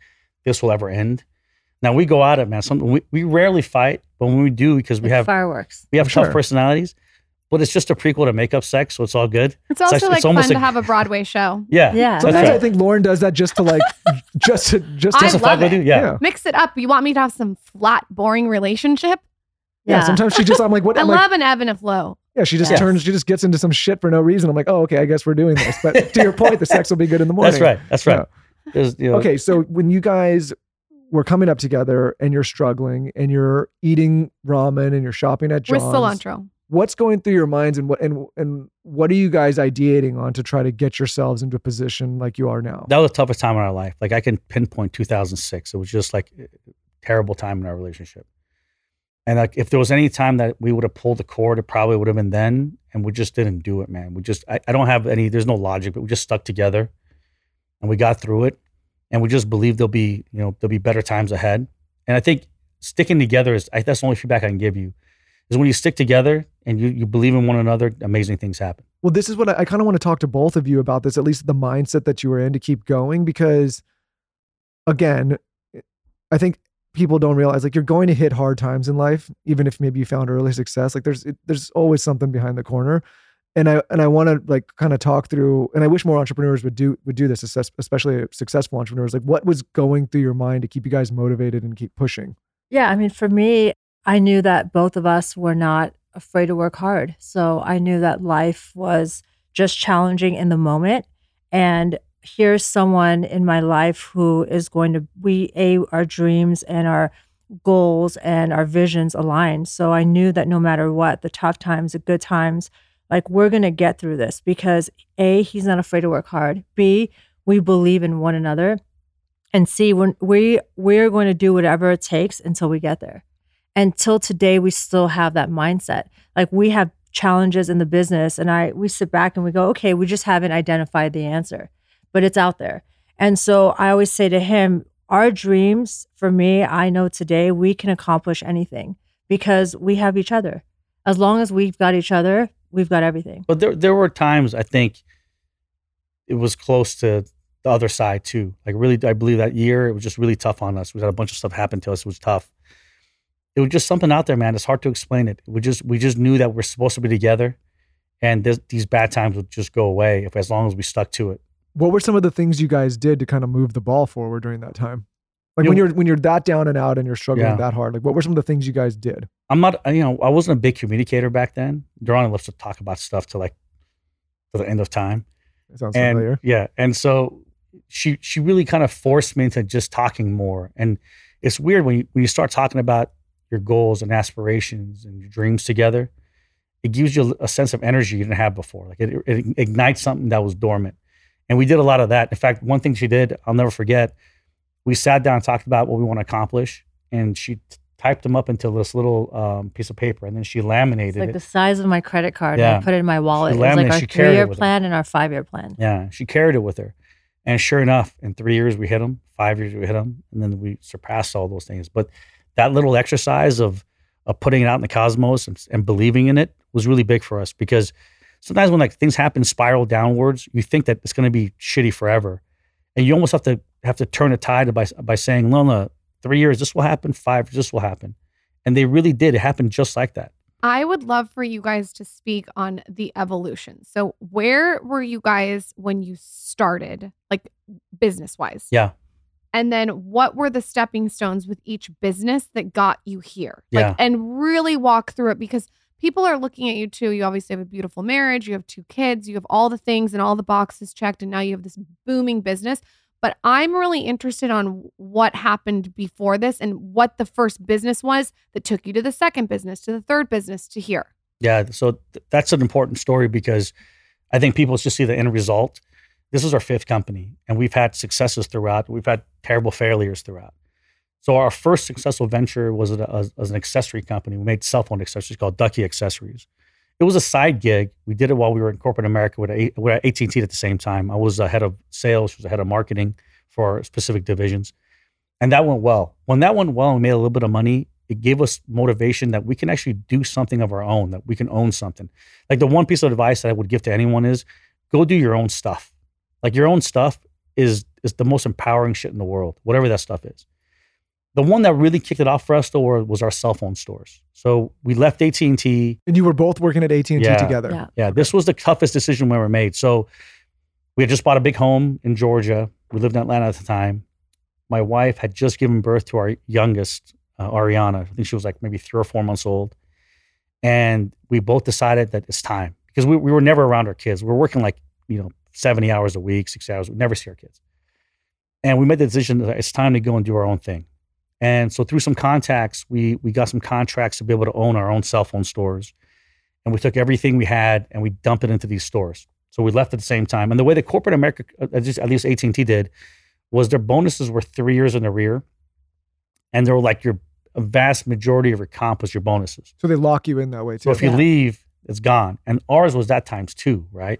this will ever end. Now we go at it, man. Some, we, we rarely fight, but when we do, because we Like have fireworks. we have Sure. tough personalities, but it's just a prequel to Makeup Sex, so it's all good. It's also actually- like it's almost fun to have a Broadway show. Yeah, Yeah. Sometimes right. I think Lauryn does that just to like, just to just to I Just a love fight it. yeah. yeah. Mix it up. You want me to have some flat, boring relationship? Yeah, Sometimes she just I'm like, what? I I'm like, love an ebb and a flow. Yeah, she just Yeah. turns, she just gets into some shit for no reason. I'm like, oh, okay, I guess we're doing this. But to your point, the sex will be good in the morning. That's right. That's right. There's, you know, Okay, so when you guys were coming up together and you're struggling and you're eating ramen and you're shopping at John's, With cilantro. what's going through your minds and what and and what are you guys ideating on to try to get yourselves into a position like you are now? that was the toughest time in our life. Like I can pinpoint 2006. It was just like a terrible time in our relationship. And like if there was any time that we would have pulled the cord, it probably would have been then. And we just didn't do it, man. We just I, I don't have any. There's no logic, but we just stuck together, and we got through it. And we just believe there'll be you know there'll be better times ahead. And I think sticking together is I, that's the only feedback I can give you. Is when you stick together and you you believe in one another, amazing things happen. Well, this is what I, I kind of want to talk to both of you about this, at least the mindset that you were in to keep going, because again, I think people don't realize like you're going to hit hard times in life, even if maybe you found early success. Like there's it, there's always something behind the corner, and I and I want to like kind of talk through, and I wish more entrepreneurs would do would do this, espec- especially successful entrepreneurs. Like what was going through your mind to keep you guys motivated and keep pushing? Yeah, I mean, for me, I knew that both of us were not afraid to work hard. So I knew that life was just challenging in the moment. And here's someone in my life who is going to, we, A, our dreams and our goals and our visions aligned. So I knew that no matter what, the tough times, the good times, like we're going to get through this because A, he's not afraid to work hard. B, we believe in one another. And C, when we we're going to do whatever it takes until we get there until today we still have that mindset like we have challenges in the business and i we sit back and we go okay we just haven't identified the answer but it's out there and so i always say to him our dreams for me i know today we can accomplish anything because we have each other as long as we've got each other we've got everything But there there were times I think it was close to the other side too. Like really, I believe that year it was just really tough on us. We had a bunch of stuff happen to us. It was tough, it was just something out there, man. It's hard to explain it. We just we just knew that we're supposed to be together, and this, these bad times would just go away if as long as we stuck to it. What were some of the things you guys did to kind of move the ball forward during that time? Like You when know- you're when you're that down and out and you're struggling Yeah. that hard. Like what were some of the things you guys did? I'm not, you know, I wasn't a big communicator back then. Durana loves to talk about stuff to like to the end of time. It sounds and familiar. yeah and so she she really kind of forced me into just talking more and it's weird when you when you start talking about your goals and aspirations and your dreams together it gives you a sense of energy you didn't have before like it, it ignites something that was dormant and we did a lot of that in fact one thing she did i'll never forget we sat down and talked about what we want to accomplish and she t- typed them up into this little um, piece of paper and then she laminated It's like it the size of my credit card. Yeah. And I put it in my wallet. It was like our three year with her. plan and our five year plan. Yeah, she carried it with her, and sure enough, in three years we hit them. Five years we hit them, and then we surpassed all those things. But that little exercise of of putting it out in the cosmos and, and believing in it was really big for us because sometimes when like things happen spiral downwards, you think that it's going to be shitty forever, and you almost have to have to turn a tide by by saying, "No, no, three years this will happen, five this will happen," and they really did. It happened just like that. I would love for you guys to speak on the evolution. So, where were you guys when you started, like business wise? Yeah. And then what were the stepping stones with each business that got you here? Like, Yeah. and really walk through it because people are looking at you too. You obviously have a beautiful marriage, you have two kids, you have all the things and all the boxes checked, and now you have this booming business. But I'm really interested on what happened before this and what the first business was that took you to the second business, to the third business, to here. Yeah, so th- that's an important story because I think people just see the end result. This is our fifth company, and we've had successes throughout. We've had terrible failures throughout. So our first successful venture was as, an accessory company. We made cell phone accessories called Ducky Accessories. It was a side gig. We did it while we were in corporate America with, A- with AT&T at the same time. I was a head of sales, was a head of marketing for specific divisions, and that went well. When that went well, and we made a little bit of money. It gave us motivation that we can actually do something of our own, that we can own something. Like the one piece of advice that I would give to anyone is go do your own stuff. Like your own stuff is is the most empowering shit in the world, whatever that stuff is. The one that really kicked it off for us though was our cell phone stores. So we left AT and T. And you were both working at AT&T Yeah. together. Yeah. Yeah, this was the toughest decision we ever made. So we had just bought a big home in Georgia. We lived in Atlanta at the time. My wife had just given birth to our youngest, uh, Ariana. I think she was like maybe three or four months old. And we both decided that it's time because we, we were never around our kids. We were working like, you know, 70 hours a week, 60 hours. We never see our kids. And we made the decision that it's time to go and do our own thing. And so through some contacts, we we got some contracts to be able to own our own cell phone stores. And we took everything we had and we dumped it into these stores. So we left at the same time. And the way that corporate America, uh, at least- at least AT&T did, was their bonuses were three years in the rear. And they were like your a vast majority of your comp was your bonuses. So they lock you in that way too. So if you leave, it's gone. And ours was that times two, right?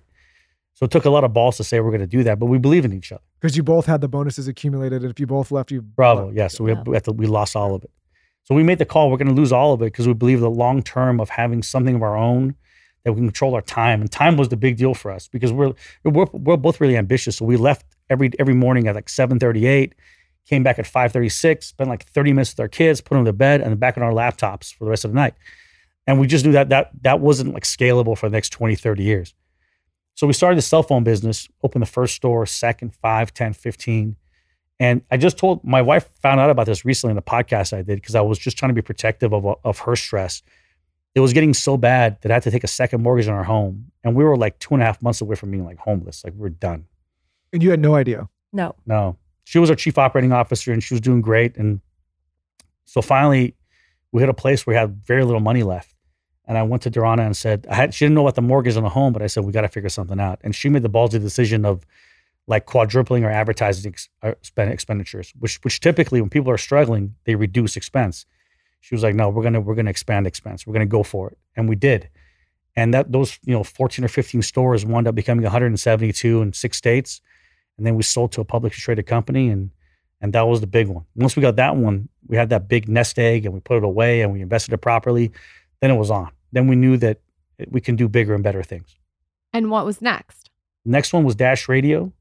So it took a lot of balls to say we're going to do that, but we believe in each other. Because you both had the bonuses accumulated. And if you both left, you Bravo. left. Yeah. So we, Yeah. we, had to, we lost all of it. So we made the call. We're going to lose all of it because we believe the long term of having something of our own that we can control our time. And time was the big deal for us because we're we're, we're both really ambitious. So we left every every morning at like seven thirty eight, came back at five thirty six, spent like thirty minutes with our kids, put them to bed, and then back on our laptops for the rest of the night. And we just knew that that that wasn't like scalable for the next 20, 30 years. So we started the cell phone business, opened the first store, second, five, 10, 15. And I just told my wife found out about this recently in the podcast I did because I was just trying to be protective of, of her stress. It was getting so bad that I had to take a second mortgage on our home. And we were like two and a half months away from being like homeless. Like we are done. And you had no idea. No. No. She was our chief operating officer and she was doing great. And so finally, we hit a place where we had very little money left. And I went to Durana and said, had, she didn't know about the mortgage on the home, but I said, we got to figure something out. And she made the ballsy decision of like quadrupling our advertising ex, uh, expenditures, which, which typically when people are struggling, they reduce expense. She was like, no, we're going to, we're going to expand expense. We're going to go for it. And we did. And that those, you know, 14 or 15 stores wound up becoming 172 in six states. And then we sold to a publicly traded company and and that was the big one. Once we got that one, we had that big nest egg and we put it away and we invested it properly. Then it was on. Then we knew that we can do bigger and better things. And what was next? Next one was Dash Radio,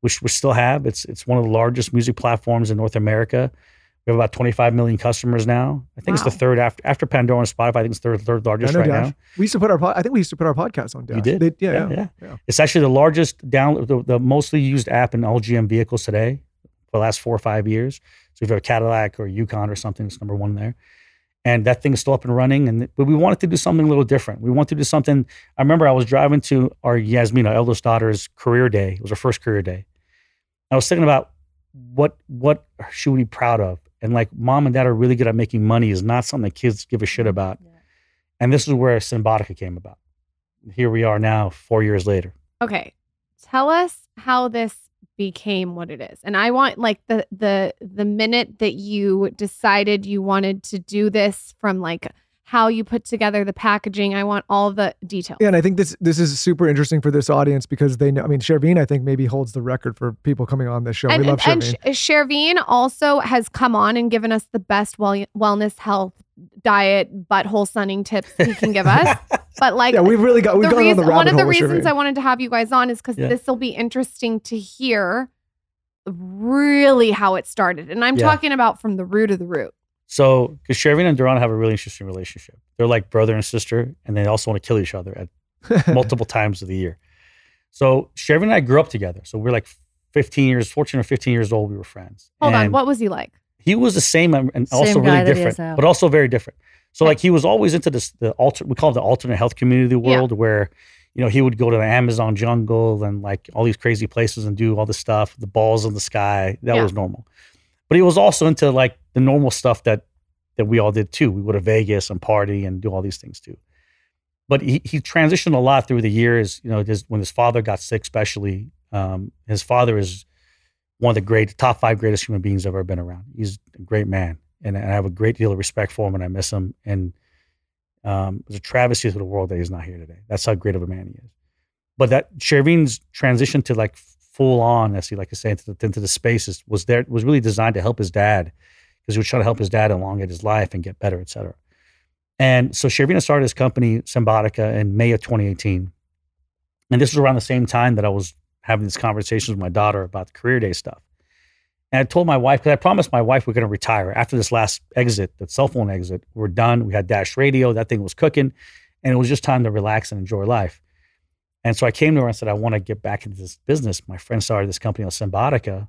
which we still have. It's it's one of the largest music platforms in North America. We We have about 25 million customers now. I think it's the third after after Pandora and Spotify. I think it's third third largest right Dash. now. We used to put our. pod- I think we used to put our podcast on Dash. You did? They- yeah, yeah, yeah. It's actually the largest down, the, the mostly used app in all GM vehicles today for the last four or five years. So if you have a Cadillac or a Yukon or something, it's number one there. And that thing is still up and running. And but we wanted to do something a little different. We wanted to do something. I remember I was driving to our Yasmina, eldest daughter's career day. It was her first career day. I was thinking about what what she would be proud of. And like mom and dad are really good at making money is not something that kids give a shit mm-hmm. about. And this is where Cymbiotika came about. Here we are now, four years later. Okay. Tell us how this became what it is. And I want like the the the minute that you decided you wanted to do this from like how you put together the packaging. I want all the details. Yeah, and I think this this is super interesting for this audience because they know. I mean, Shervin, I think maybe holds the record for people coming on this show. and, we love and, Shervin. and Sh- also has come on and given us the best well, wellness, health, diet, butthole sunning tips he can give us. but like, yeah, we've really got we've the gone on the rabbit one of the reasons I wanted to have you guys on is because Yeah. this will be interesting to hear really how it started. And I'm Yeah. talking about from the root of the root. So, because Shervin and Durana have a really interesting relationship. They're like brother and sister, and they also want to kill each other at multiple times of the year. So, Shervin and I grew up together. So, we're like 15 years, 14 or 15 years old. We were friends. Hold on, what was he like? He was the same and and also Same really that he is different, but also very different. So, like, he was always into this, the alter, we call it the alternate health community Yeah. world where, you know, he would go to the Amazon jungle and like all these crazy places and do all this stuff, the balls in the sky. That Yeah. was normal. But he was also into like the normal stuff that that we all did too. We go to Vegas and party and do all these things too. But he, he transitioned a lot through the years. You know, his, when his father got sick, especially, um, his father is one of the great top five greatest human beings I've ever been around. He's a great man, and I have a great deal of respect for him, and I miss him. And um, it's a travesty to the world that he's not here today. That's how great of a man he is. But that Shervin's transition to like full on, as he like to say, into the, into the spaces was there was really designed to help his dad because he was trying to help his dad elongate his life and get better, et cetera. And so Shervina started his company, Cymbiotika, in May of 2018. And this was around the same time that I was having these conversations with my daughter about the career day stuff. And I told my wife, because I promised my wife we're going to retire after this last exit, the cell phone exit. We're done. We had Dash Radio. That thing was cooking. And it was just time to relax and enjoy life. And so I came to her and said, I want to get back into this business. My friend started this company on Cymbiotika.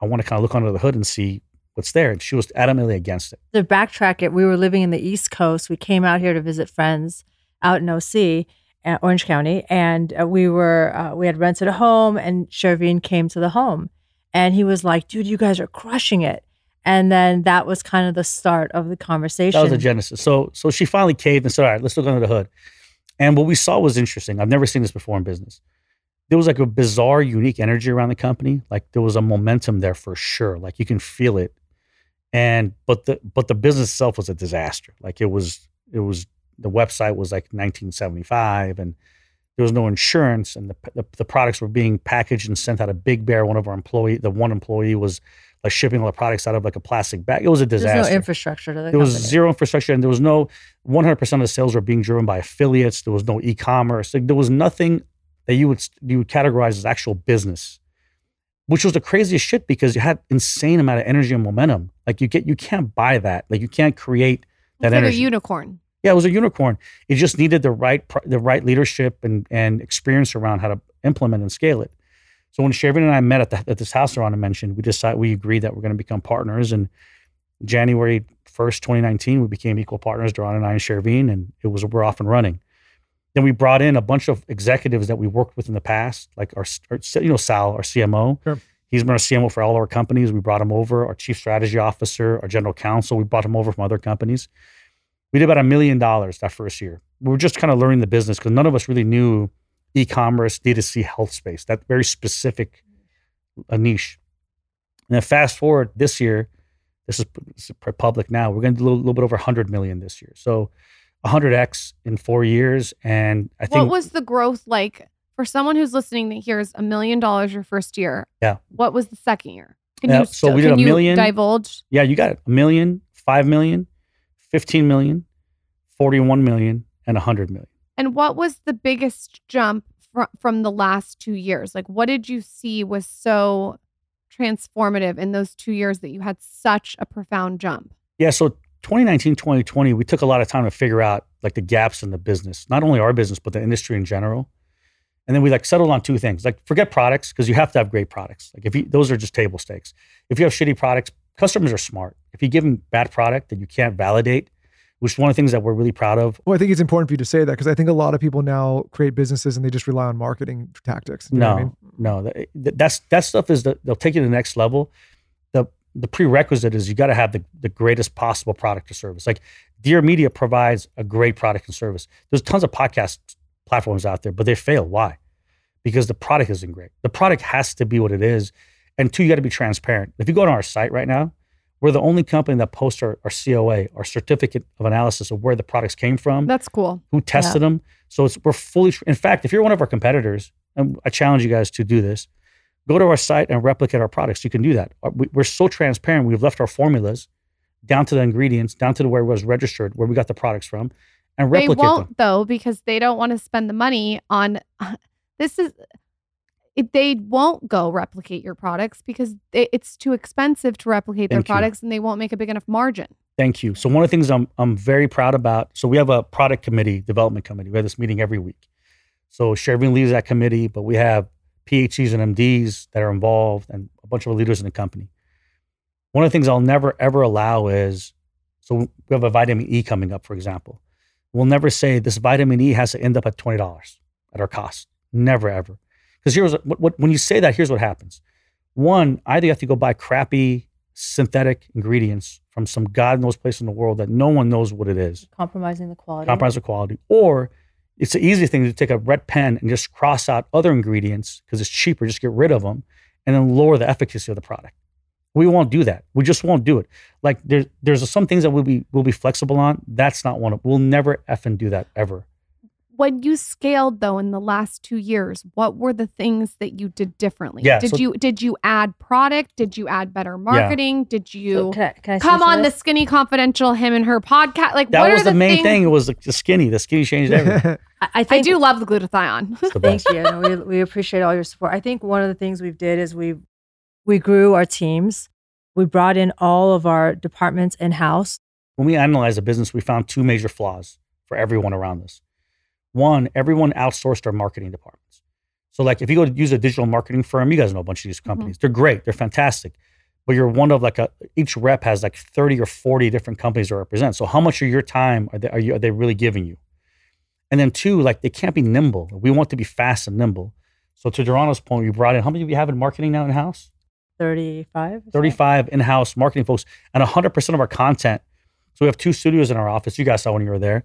I want to kind of look under the hood and see what's there. And she was adamantly against it. To backtrack it, we were living in the East Coast. We came out here to visit friends out in OC, uh, Orange County, and uh, we were uh, we had rented a home, and Shervin came to the home, and he was like, "Dude, you guys are crushing it." And then that was kind of the start of the conversation. That was the genesis. So so she finally caved and said, "All right, let's look under the hood." And what we saw was interesting. I've never seen this before in business. There was like a bizarre, unique energy around the company. Like there was a momentum there for sure. Like you can feel it. And but the but the business itself was a disaster. Like it was it was the website was like 1975 and there was no insurance and the, the the products were being packaged and sent out of Big Bear. One of our employee, the one employee was like shipping all the products out of like a plastic bag. It was a disaster. There's no infrastructure to the there was company. zero infrastructure and there was no 100% of the sales were being driven by affiliates there was no e-commerce like, there was nothing that you would you would categorize as actual business which was the craziest shit because you had insane amount of energy and momentum like you get you can't buy that like you can't create that It's like a unicorn. yeah it was a unicorn it just needed the right the right leadership and and experience around how to implement and scale it so when Shervin and I met at, the, at this house Ron mentioned, we decided we agreed that we're going to become partners. And January first, 2019, we became equal partners, Durana and I and Shervin, and it was we're off and running. Then we brought in a bunch of executives that we worked with in the past, like our, our you know Sal, our CMO. Sure. He's been our CMO for all our companies. We brought him over. Our chief strategy officer, our general counsel, we brought him over from other companies. We did about a million dollars that first year. We were just kind of learning the business because none of us really knew e-commerce, D2C health space, that very specific a niche. And then fast forward this year, this is, this is public now. We're going to do a little, little bit over 100 million this year. So 100x in four years. And I think What was the growth like for someone who's listening that hears a million dollars your first year? Yeah. What was the second year? Can Yeah, you so we did a million- divulge? Yeah, you got it. A million, five million, 15 million, 41 million, and 100 million. And what was the biggest jump fr- from the last two years? Like, what did you see was so transformative in those two years that you had such a profound jump? Yeah. So 2019, 2020, we took a lot of time to figure out like the gaps in the business, not only our business, but the industry in general. And then we like settled on two things. Like forget products because you have to have great products. Like if you, those are just table stakes. If you have shitty products, customers are smart. If you give them bad product that you can't validate, which is one of the things that we're really proud of. Well, I think it's important for you to say that because I think a lot of people now create businesses and they just rely on marketing tactics. You know no, what I mean? no, that, that's that stuff is the, they'll take you to the next level. The the prerequisite is you got to have the, the greatest possible product or service. Like Dear Media provides a great product and service. There's tons of podcast platforms out there, but they fail. Why? Because the product isn't great. The product has to be what it is. And two, you got to be transparent. If you go on our site right now, we're the only company that posts our, our COA, our certificate of analysis of where the products came from, That's cool. who tested them. So it's we're fully. In fact, if you're one of our competitors, and I challenge you guys to do this, go to our site and replicate our products. You can do that. Uh, we- We're so transparent. We've left our formulas down to the ingredients, down to the where it was registered, where we got the products from, and replicate. them. They won't them. though because they don't want to spend the money on this is it, they won't go replicate your products because it, it's too expensive to replicate their you. products and they won't make a big enough margin. Thank you. So one of the things I'm I'm very proud about. So we have a product committee, development committee. We have this meeting every week. So Shervin leads that committee, but we have PhDs and MDs that are involved and a bunch of leaders in the company. One of the things I'll never ever allow is so we have a vitamin E coming up, for example. We'll never say this vitamin E has to end up at twenty dollars at our cost. Never ever. Because here's what, what when you say that, here's what happens. One, either you have to go buy crappy synthetic ingredients from some God knows place in the world that no one knows what it is, Compromising the quality. compromise the quality, or it's the easy thing to take a red pen and just cross out other ingredients because it's cheaper, just get rid of them, and then lower the efficacy of the product. We won't do that. We just won't do it. Like there's there's some things that we'll be we'll be flexible on. That's not one of. We'll never effing do that ever. When you scaled though in the last two years, what were the things that you did differently? Yeah, did so- you did you add product? Did you add better marketing? Did So you can I, can I come switch on the? Skinny Confidential him and her podcast? Like That what was are the, the, main things- thing. It was the, the skinny. The skinny changed everything. I, I I do love the glutathione. The Thank you. No, we, we appreciate all your support. I think one of the things we've did is we we grew our teams. We brought in all of our departments in house. when we analyzed the business, we found two major flaws for everyone around us. One, everyone outsourced their marketing departments. So, like, if you go to use a digital marketing firm, you guys know a bunch of these mm-hmm. companies. They're great, they're fantastic, but you're one of like a each rep has like thirty or forty different companies to represent. So, how much of your time are they are, you, are they really giving you? And then two, like, they can't be nimble. We want to be fast and nimble. So, to Durana's point, we brought in how many of you have in marketing now in house? 35. 35 in-house marketing folks and 100% of our content so we have two studios in our office you guys saw when you were there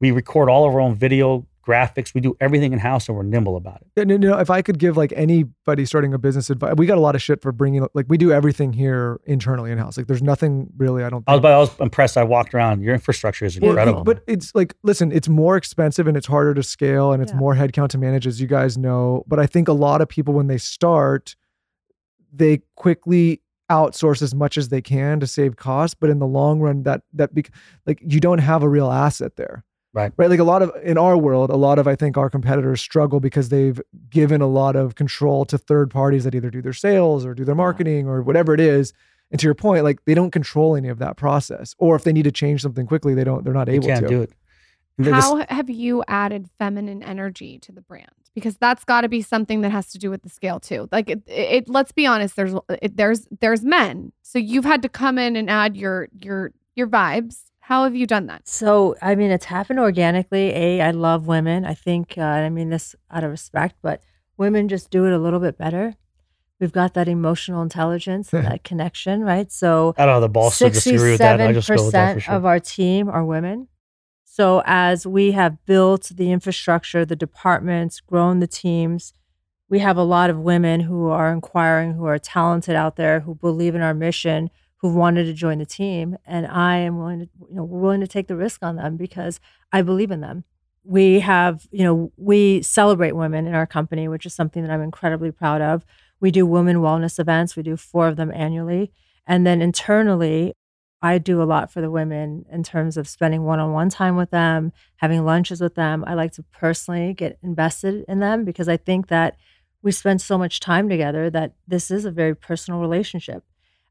we record all of our own video graphics we do everything in-house and we're nimble about it And, you know, if I could give like anybody starting a business advice, we got a lot of shit for bringing like we do everything here internally in house. Like there's nothing really. I don't. I was, but I was impressed i walked around your infrastructure is Well, incredible but it's like, listen, it's more expensive and it's harder to scale and it's Yeah. more headcount to manage, as you guys know. But I think a lot of people, when they start, they quickly outsource as much as they can to save costs. But in the long run, that that bec- like you don't have a real asset there. Right. Right. Like a lot of in our world, a lot of I think our competitors struggle because they've given a lot of control to third parties that either do their sales or do their uh-huh. marketing or whatever it is. And to your point, like they don't control any of that process. Or if they need to change something quickly, they don't. They're not you able can't to. do it And this- How have you added feminine energy to the brand? Because that's got to be something that has to do with the scale too. Like it, it let's be honest. There's it, there's there's men, so you've had to come in and add your your your vibes. How have you done that? So, I mean, it's happened organically. A, I love women. I think, uh, I mean this out of respect, but women just do it a little bit better. We've got that emotional intelligence, and that connection, right? So, I don't know the balls to disagree with that. I just go with that for 67% sure. of our team are women. So as we have built the infrastructure, the departments, grown the teams, we have a lot of women who are inquiring, who are talented out there, who believe in our mission, who wanted to join the team, and I am willing to, you know, willing to take the risk on them because I believe in them. We have, you know, we celebrate women in our company, which is something that I'm incredibly proud of. We do women wellness events. We do four of them annually. And then internally, I do a lot for the women in terms of spending one on one time with them, having lunches with them. I like to personally get invested in them because I think that we spend so much time together that this is a very personal relationship.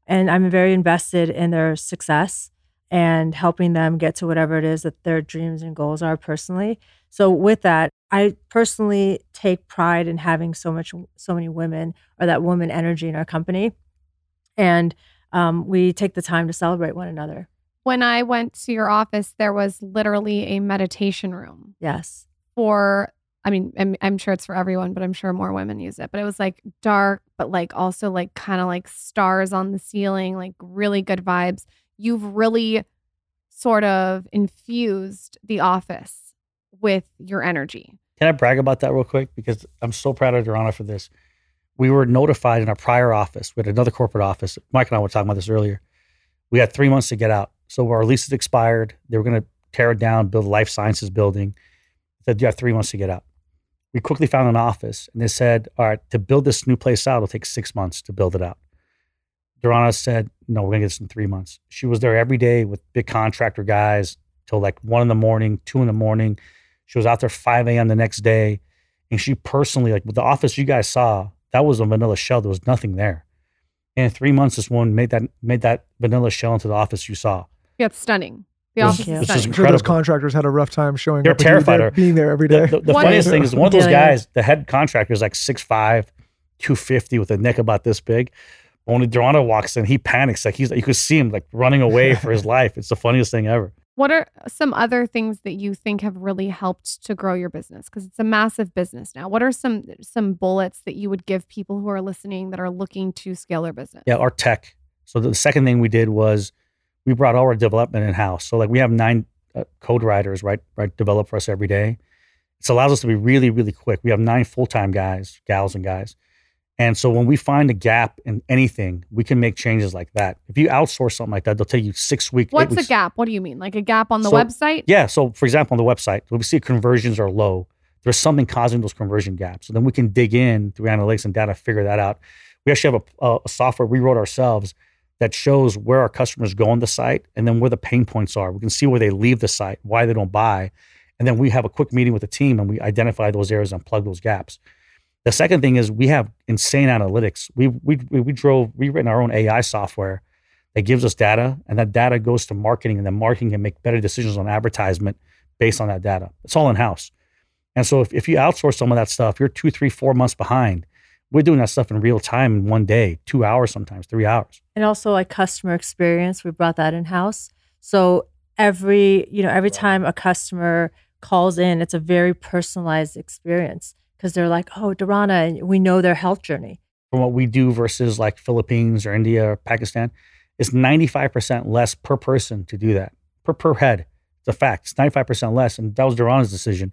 And I'm very invested in their success and helping them get to whatever it is that their dreams and goals are personally. So with that, I personally take pride in having so much so many women or that woman energy in our company. And um, we take the time to celebrate one another. When I went to your office, there was literally a meditation room Yes. for, I mean, I'm, I'm sure it's for everyone, but I'm sure more women use it. But it was like dark, but like also like kind of like stars on the ceiling, like really good vibes. You've really sort of infused the office with your energy. Can I brag about that real quick? Because I'm so proud of Durana for this. We were notified in our prior office, we had another corporate office. Mike and I were talking about this earlier. We had three months to get out. So our lease had expired. They were going to tear it down, build a life sciences building. Said, you have three months to get out. We quickly found an office and they said, all right, to build this new place out, it'll take six months to build it out. Durana said, no, we're going to get this in three months. She was there every day with big contractor guys till like one in the morning, two in the morning. She was out there 5 a.m. the next day. And she personally, like with the office you guys saw, that was a vanilla shell. There was nothing there. And in three months, this woman made that made that vanilla shell into the office you saw. Yeah, it's stunning. The This- office this is is stunning. I'm sure those contractors had a rough time showing They're up. with you terrified there- of- being there every day. The, the, the funniest thing is one of those guys, the head contractor is like 6'5, 250 with a neck about this big. But when Durana walks in, he panics. Like he's you could see him like running away for his life. It's the funniest thing ever. What are some other things that you think have really helped to grow your business? Because it's a massive business now. What are some some bullets that you would give people who are listening that are looking to scale their business? Yeah, our tech. So the second thing we did was we brought all our development in house. So like we have nine uh, code writers, right? Right, develop for us every day. It allows us to be really, really quick. We have nine full time guys, gals, and guys. And so when we find a gap in anything, we can make changes like that. If you outsource something like that, they'll take you six weeks. What's a gap? What do you mean? Like a gap on the So- website? Yeah. So, for example, on the website, we see conversions are low, there's something causing those conversion gaps. So then we can dig in through analytics and data, figure that out. We actually have a, a, a software we wrote ourselves that shows where our customers go on the site and then where the pain points are. We can see where they leave the site, why they don't buy. And then we have a quick meeting with the team and we identify those areas and plug those gaps. The second thing is we have insane analytics. We we we, drove we written our own AI software that gives us data, and that data goes to marketing, and then marketing can make better decisions on advertisement based on that data. It's all in house. And so if, if you outsource some of that stuff, you're two, three, four months behind. We're doing that stuff in real time in one day, two hours sometimes, three hours. and also like customer experience we brought that in house so every you know every time a customer calls in it's a very personalized experience because they're like oh Durana and we know their health journey From what we do versus like Philippines or India or Pakistan, it's 95% less per person to do that, per per head. It's a fact. It's 95% less. And that was Durana's decision.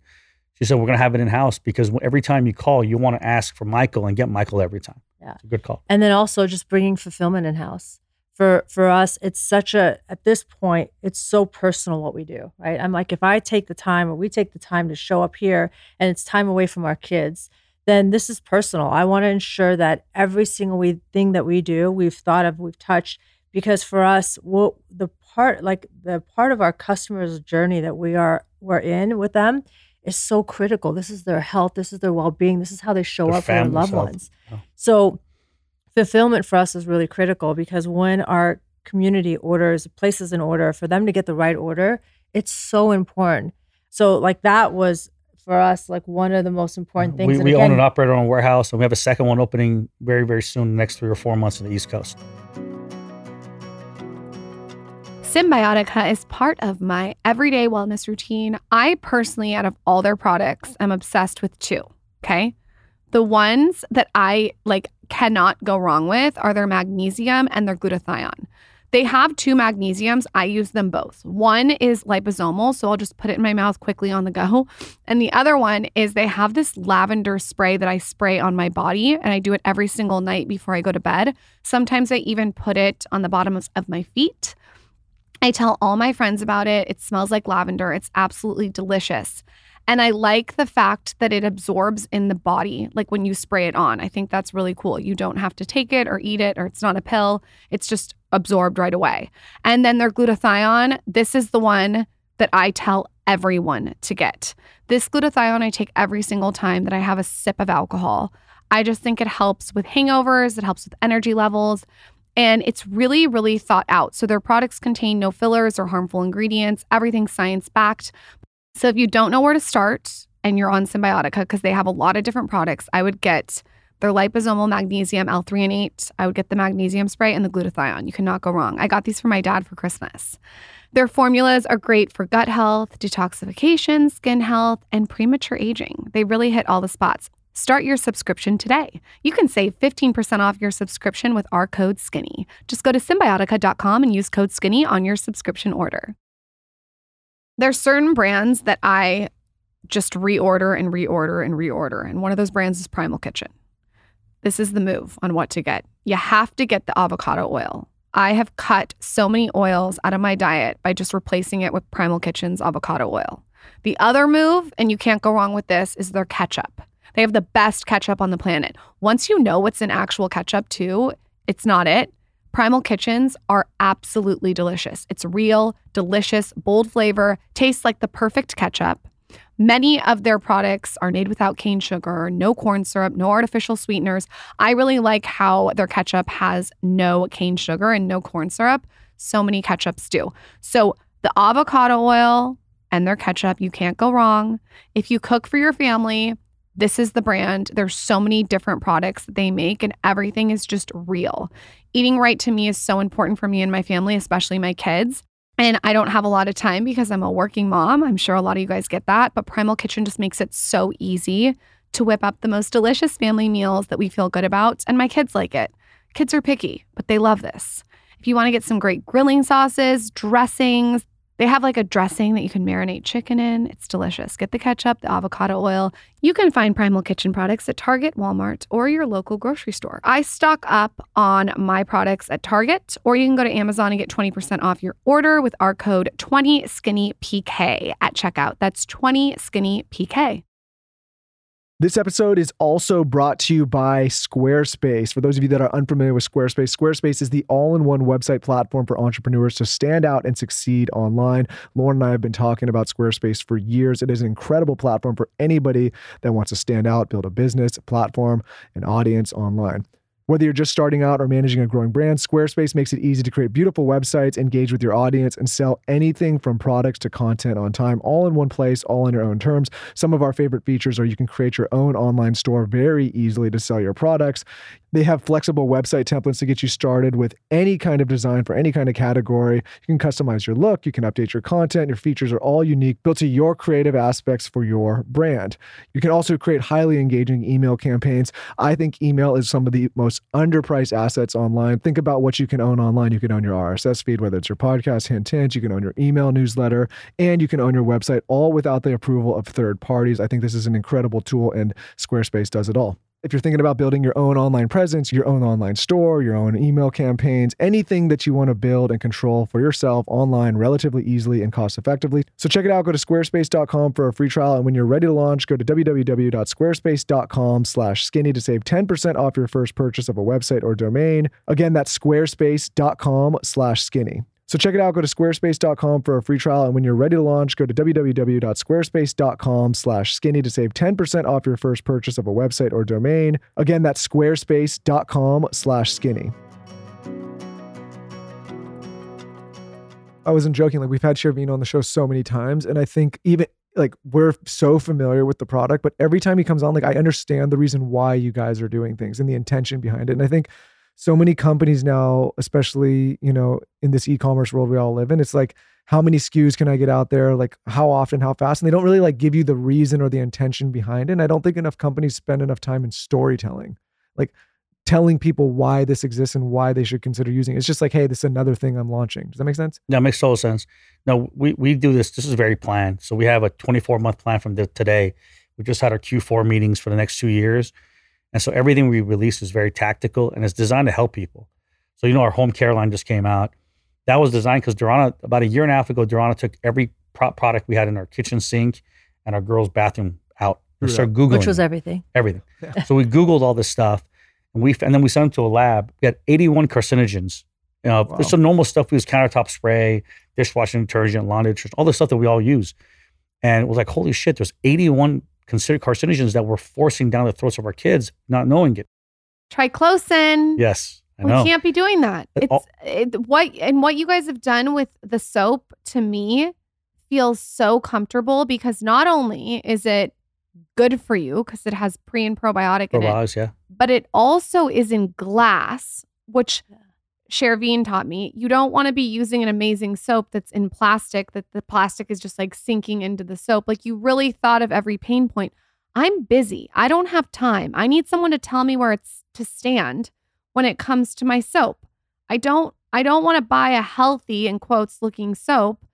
She said, we're going to have it in house because every time you call, you want to ask for Michael and get Michael every time. Yeah. It's a good call. and then also just bringing fulfillment in house for for us it's such a at this point it's so personal what we do right i'm like if i take the time or we take the time to show up here and it's time away from our kids then this is personal i want to ensure that every single we, thing that we do we've thought of we've touched because for us what the part like the part of our customers journey that we are we're in with them is so critical this is their health this is their well-being this is how they show Their up for their loved health. ones Yeah. so fulfillment for us is really critical because when our community orders places an order for them to get the right order it's so important so like that was for us like one of the most important things We, we own again, and operate our own warehouse, and we have a second one opening very, very soon, the next three or four months on the East Coast. Cymbiotika is part of my everyday wellness routine. I personally, out of all their products, am obsessed with two. Okay. The ones that I like cannot go wrong with are their magnesium and their glutathione. They have two magnesiums. I use them both. One is liposomal, so I'll just put it in my mouth quickly on the go. And the other one is they have this lavender spray that I spray on my body, and I do it every single night before I go to bed. Sometimes I even put it on the bottoms of my feet. I tell all my friends about it. It smells like lavender. It's absolutely delicious. And I like the fact that it absorbs in the body, like when you spray it on. I think that's really cool. You don't have to take it or eat it, or it's not a pill. It's just absorbed right away. And then their glutathione, this is the one that I tell everyone to get. This glutathione I take every single time that I have a sip of alcohol. I just think it helps with hangovers, it helps with energy levels. And it's really, really thought out. So their products contain no fillers or harmful ingredients, everything's science backed. So if you don't know where to start and you're on Cymbiotika, because they have a lot of different products, I would get their liposomal magnesium L-Threonate. I would get the magnesium spray and the glutathione. You cannot go wrong. I got these for my dad for Christmas. Their formulas are great for gut health, detoxification, skin health, and premature aging. They really hit all the spots. Start your subscription today. You can save 15% off your subscription with our code SKINNY. Just go to cymbiotika.com and use code SKINNY on your subscription order. There's certain brands that I just reorder and reorder and reorder. And one of those brands is Primal Kitchen. This is the move on what to get. You have to get the avocado oil. I have cut so many oils out of my diet by just replacing it with Primal Kitchen's avocado oil. The other move, and you can't go wrong with this, is their ketchup. They have the best ketchup on the planet. Once you know what's in actual ketchup, too, it's not it. Primal Kitchens are absolutely delicious. It's real, delicious, bold flavor, tastes like the perfect ketchup. Many of their products are made without cane sugar, no corn syrup, no artificial sweeteners. I really like how their ketchup has no cane sugar and no corn syrup. So many ketchups do. So the avocado oil and their ketchup, you can't go wrong. If you cook for your family, this is the brand. There's so many different products that they make, and everything is just real. Eating right to me is so important for me and my family, especially my kids. And I don't have a lot of time because I'm a working mom. I'm sure a lot of you guys get that, but Primal Kitchen just makes it so easy to whip up the most delicious family meals that we feel good about. And my kids like it. Kids are picky, but they love this. If you want to get some great grilling sauces, dressings, they have like a dressing that you can marinate chicken in. It's delicious. Get the ketchup, the avocado oil. You can find Primal Kitchen products at Target, Walmart, or your local grocery store. I stock up on my products at Target, or you can go to Amazon and get 20% off your order with our code 20SkinnyPK at checkout. That's 20SkinnyPK. This episode is also brought to you by Squarespace. For those of you that are unfamiliar with Squarespace, Squarespace is the all in one website platform for entrepreneurs to stand out and succeed online. Lauryn and I have been talking about Squarespace for years. It is an incredible platform for anybody that wants to stand out, build a business, a platform, an audience online. Whether you're just starting out or managing a growing brand, Squarespace makes it easy to create beautiful websites, engage with your audience, and sell anything from products to content on time, all in one place, all on your own terms. Some of our favorite features are you can create your own online store very easily to sell your products. They have flexible website templates to get you started with any kind of design for any kind of category. You can customize your look, you can update your content, your features are all unique, built to your creative aspects for your brand. You can also create highly engaging email campaigns. I think email is some of the most underpriced assets online. Think about what you can own online. You can own your RSS feed, whether it's your podcast, Hint Hint, you can own your email newsletter, and you can own your website all without the approval of third parties. I think this is an incredible tool, and Squarespace does it all. If you're thinking about building your own online presence, your own online store, your own email campaigns, anything that you want to build and control for yourself online relatively easily and cost effectively. So check it out. Go to squarespace.com for a free trial. And when you're ready to launch, go to www.squarespace.com slash skinny to save 10% off your first purchase of a website or domain. Again, that's squarespace.com slash skinny. So check it out. Go to squarespace.com for a free trial. And when you're ready to launch, go to www.squarespace.com slash skinny to save 10% off your first purchase of a website or domain. Again, that's squarespace.com slash skinny. I wasn't joking. Like we've had Shervin on the show so many times. And I think even like we're so familiar with the product, but every time he comes on, like I understand the reason why you guys are doing things and the intention behind it. And I think so many companies now, especially, you know, in this e-commerce world we all live in, it's like, how many SKUs can I get out there? Like how often, how fast? And they don't really like give you the reason or the intention behind it. And I don't think enough companies spend enough time in storytelling, like telling people why this exists and why they should consider using it. It's just like, hey, this is another thing I'm launching. Does that make sense? Yeah, it makes total sense. No, we, we do this. This is very planned. So we have a 24 month plan from the, today. We just had our Q4 meetings for the next two years. And so everything we release is very tactical and it's designed to help people. So, you know, our home care line just came out. That was designed because Durana, about a year and a half ago, Durana took every pro- product we had in our kitchen sink and our girls' bathroom out. We started Googling. Which was it. everything. everything. So we Googled all this stuff and we and then we sent them to a lab. We had 81 carcinogens. You know, Wow. there's some normal stuff we use countertop spray, dishwashing detergent, laundry detergent, all the stuff that we all use. And it was like, holy shit, there's 81 considered carcinogens that we're forcing down the throats of our kids, not knowing it. Triclosan. Yes, I we can't be doing that. It's all- it, what and what you guys have done with the soap to me feels so comfortable because not only is it good for you because it has pre and probiotic in it, Probiotics, yeah. but it also is in glass, which Shervin taught me. You don't want to be using an amazing soap that's in plastic, that the plastic is just like sinking into the soap. Like you really thought of every pain point. I'm busy. I don't have time. I need someone to tell me where it's to stand when it comes to my soap. I don't I don't want to buy a healthy in quotes looking soap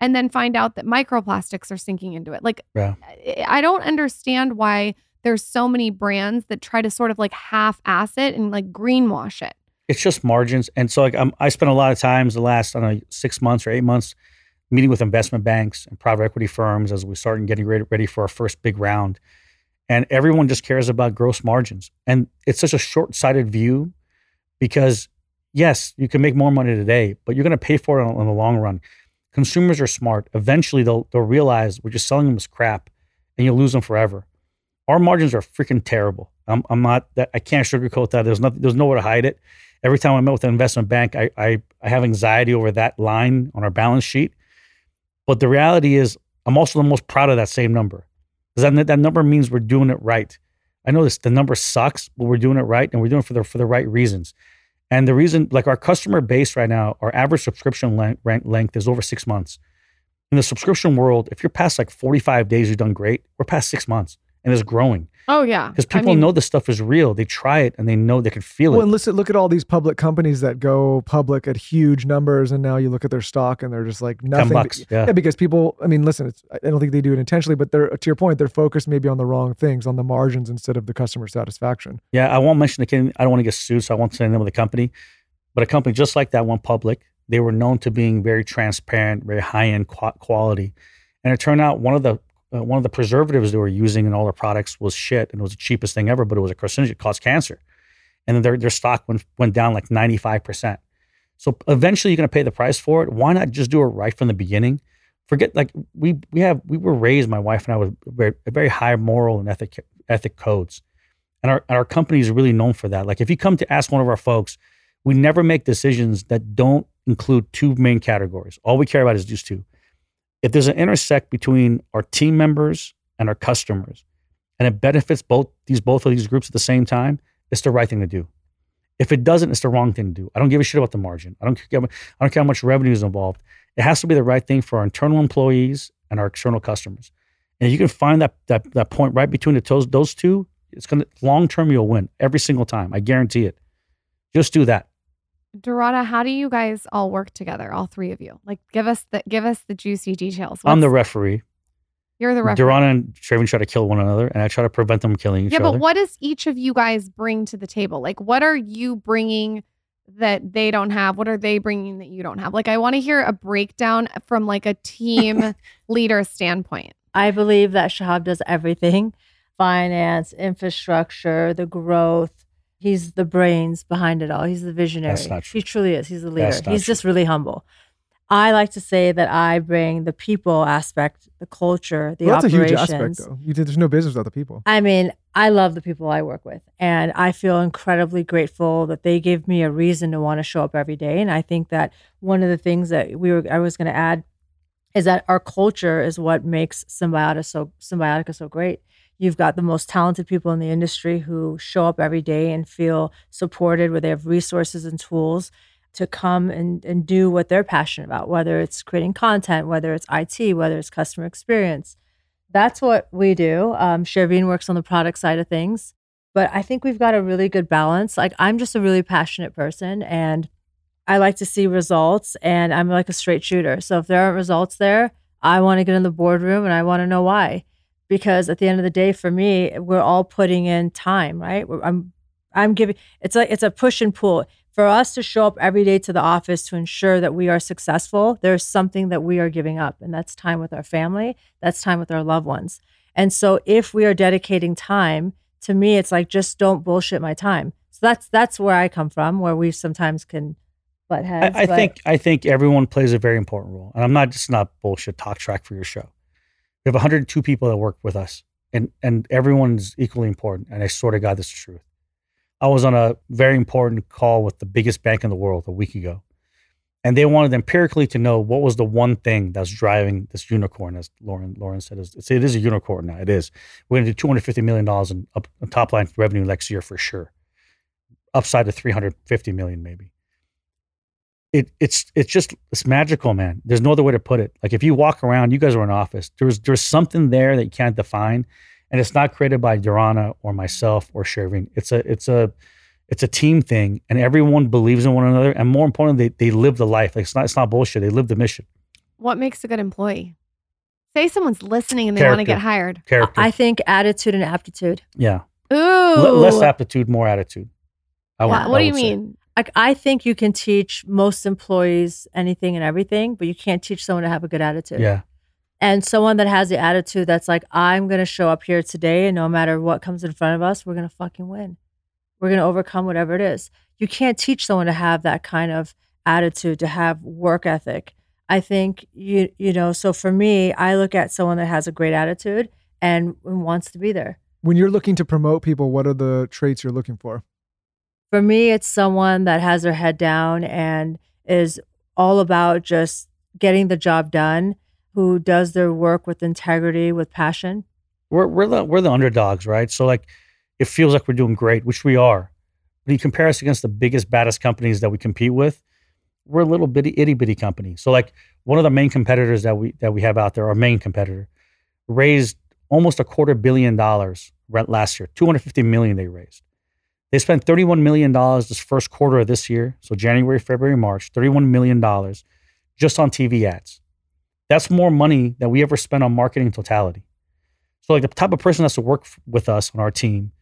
and then find out that microplastics are sinking into it. Like Yeah. I- I don't understand why there's so many brands that try to sort of like half ass it and like greenwash it. It's just margins. And so like I'm, I spent a lot of times the last, I don't know, six months or eight months meeting with investment banks and private equity firms as we start getting ready, ready for our first big round. And everyone just cares about gross margins. And it's such a short sighted view because, yes, you can make more money today, but you're going to pay for it in the long run. Consumers are smart. Eventually, they'll, they'll realize we're just selling them as crap and you'll lose them forever. Our margins are freaking terrible. I'm, I'm not that I can't sugarcoat that. There's nothing. There's nowhere to hide it. Every time I met with an investment bank, I, I I have anxiety over that line on our balance sheet. But the reality is, I'm also the most proud of that same number because that, that number means we're doing it right. I know this the number sucks, but we're doing it right, and we're doing it for the for the right reasons. And the reason, like our customer base right now, our average subscription length, length is over six months. In the subscription world, if you're past like 45 days, you've done great. We're past six months, and it's growing Oh yeah. because I people mean, know this stuff is real. They try it and they know they can feel Well, it. and listen, look at all these public companies that go public at huge numbers, and now you look at their stock and they're just like nothing. Ten bucks. Yeah. Yeah, because people. I mean, listen, it's, I don't think they do it intentionally, but they're to your point, they're focused maybe on the wrong things, on the margins instead of the customer satisfaction. Yeah, I won't mention the company. I don't want to get sued, so I won't say the name of the company. But a company just like that went public. They were known to being very transparent, very high end quality, and it turned out one of the uh, one of the preservatives they were using in all their products was shit, and it was the cheapest thing ever. But it was a carcinogen, it caused cancer, and then their their stock went went down like ninety five percent. So eventually, you're going to pay the price for it. Why not just do it right from the beginning? Forget like we we have we were raised, my wife and I, with very, very high moral and ethic ethic codes, and our our company is really known for that. Like if you come to ask one of our folks, we never make decisions that don't include two main categories. All we care about is these two. If there's an intersect between our team members and our customers, and it benefits both these both of these groups at the same time, it's the right thing to do. If it doesn't, it's the wrong thing to do. I don't give a shit about the margin. I don't care. I don't care how much revenue is involved. It has to be the right thing for our internal employees and our external customers. And you can find that that that point right between the toes, those two. It's gonna long term you'll win every single time. I guarantee it. Just do that. Durana, how do you guys all work together, all three of you? Like give us the give us the juicy details. I'm the referee. You're the referee. Durana and Traven try to kill one another, and I try to prevent them killing each yeah, other. Yeah, but what does each of you guys bring to the table? Like, what are you bringing that they don't have? What are they bringing that you don't have? Like, I want to hear a breakdown from like a team leader standpoint. I believe that Shahab does everything finance, infrastructure, the growth. He's the brains behind it all. He's the visionary. That's not true. He truly is. He's the leader. That's not He's true. just really humble. I like to say that I bring the people aspect, the culture, the well, that's a huge aspect, though. You did, there's no business without the people. I mean, I love the people I work with, and I feel incredibly grateful that they give me a reason to want to show up every day. And I think that one of the things that we were, I was going to add, is that our culture is what makes Cymbiotika so Cymbiotika so great. You've got the most talented people in the industry who show up every day and feel supported, where they have resources and tools to come and, and do what they're passionate about, whether it's creating content, whether it's IT, whether it's customer experience that's what we do. Um, Shervin works on the product side of things, but I think we've got a really good balance. Like I'm just a really passionate person, and I like to see results, and I'm like a straight shooter. So if there aren't results there, I want to get in the boardroom and I want to know why, because at the end of the day, for me, we're all putting in time, right? I'm I'm giving. It's like it's a push and pull for us to show up every day to the office to ensure that we are successful, there's something that we are giving up, and that's time with our family, that's time with our loved ones. And so if we are dedicating time, to me, it's like just don't bullshit my time. So that's that's where I come from, where we sometimes can butt heads. I, I but- think I think everyone plays a very important role, and I'm not just not bullshit talk track for your show. We have 102 people that work with us. and and everyone's equally important. And I swear to God, this is truth. I was on a very important call with the biggest bank in the world a week ago, and they wanted empirically to know what was the one thing that's driving this unicorn, as Lauryn Lauryn said. It's, it is a unicorn now. It is. We're going to do 250 million dollars in up, top line revenue next year for sure. Upside to 350 million maybe it it's it's just it's magical, man. There's no other way to put it. Like if you walk around, you guys are in office. There's there's something there that you can't define, and it's not created by Durana or myself or Shervin. It's a it's a it's a team thing, and everyone believes in one another. And more importantly, they they live the life. Like it's not it's not bullshit. They live the mission. What makes a good employee? Say someone's listening and they want to get hired. Character. I think attitude and aptitude. yeah. Ooh. L- less aptitude, more attitude. I would- What, I do you say. mean? Like I think you can teach most employees anything and everything, but you can't teach someone to have a good attitude. Yeah. And someone that has the attitude that's like, I'm gonna show up here today, and no matter what comes in front of us, we're gonna fucking win. We're gonna overcome whatever it is. You can't teach someone to have that kind of attitude, to have work ethic. I think you you know. So for me, I look at someone that has a great attitude and wants to be there. When you're looking to promote people, what are the traits you're looking for? For me, it's someone that has their head down and is all about just getting the job done, who does their work with integrity, with passion. we're we're the we're the underdogs, right? So like, it feels like we're doing great, which we are. But you compare us against the biggest, baddest companies that we compete with, we're a little bitty itty bitty company. So like, one of the main competitors that we that we have out there, our main competitor, raised almost a quarter billion dollars rent last year, two hundred fifty million they raised. They spent thirty one million dollars this first quarter of this year, so January, February, March, thirty one million dollars just on TV ads. That's more money than we ever spent on marketing totality. So like the type of person that's to work with us on our team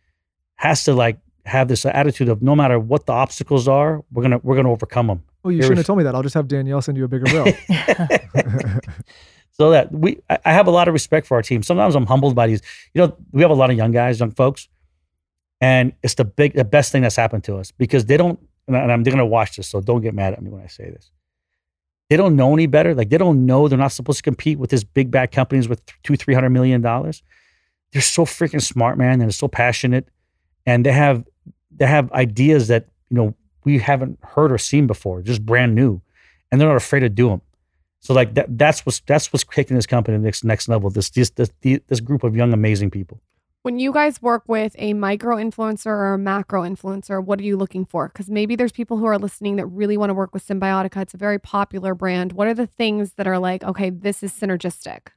has to like have this attitude of no matter what the obstacles are, we're gonna we're gonna overcome them. Oh, you There shouldn't was- have told me that. I'll just have Danielle send you a bigger bill. so that we I have a lot of respect for our team. Sometimes I'm humbled by these. You know, we have a lot of young guys, young folks, and it's the big the best thing that's happened to us because they don't. And I'm they're gonna watch this, so don't get mad at me when I say this. They don't know any better. Like they don't know they're not supposed to compete with these big bad companies with two three hundred million dollars. They're so freaking smart, man, and they're so passionate, and they have they have ideas that you know we haven't heard or seen before, just brand new, and they're not afraid to do them. So like that that's what's that's what's taking this company to the next next level. This this this this group of young amazing people. When you guys work with a micro influencer or a macro influencer, what are you looking for? Because maybe there's people who are listening that really want to work with Cymbiotika. It's a very popular brand. What are the things that are like, okay, this is synergistic?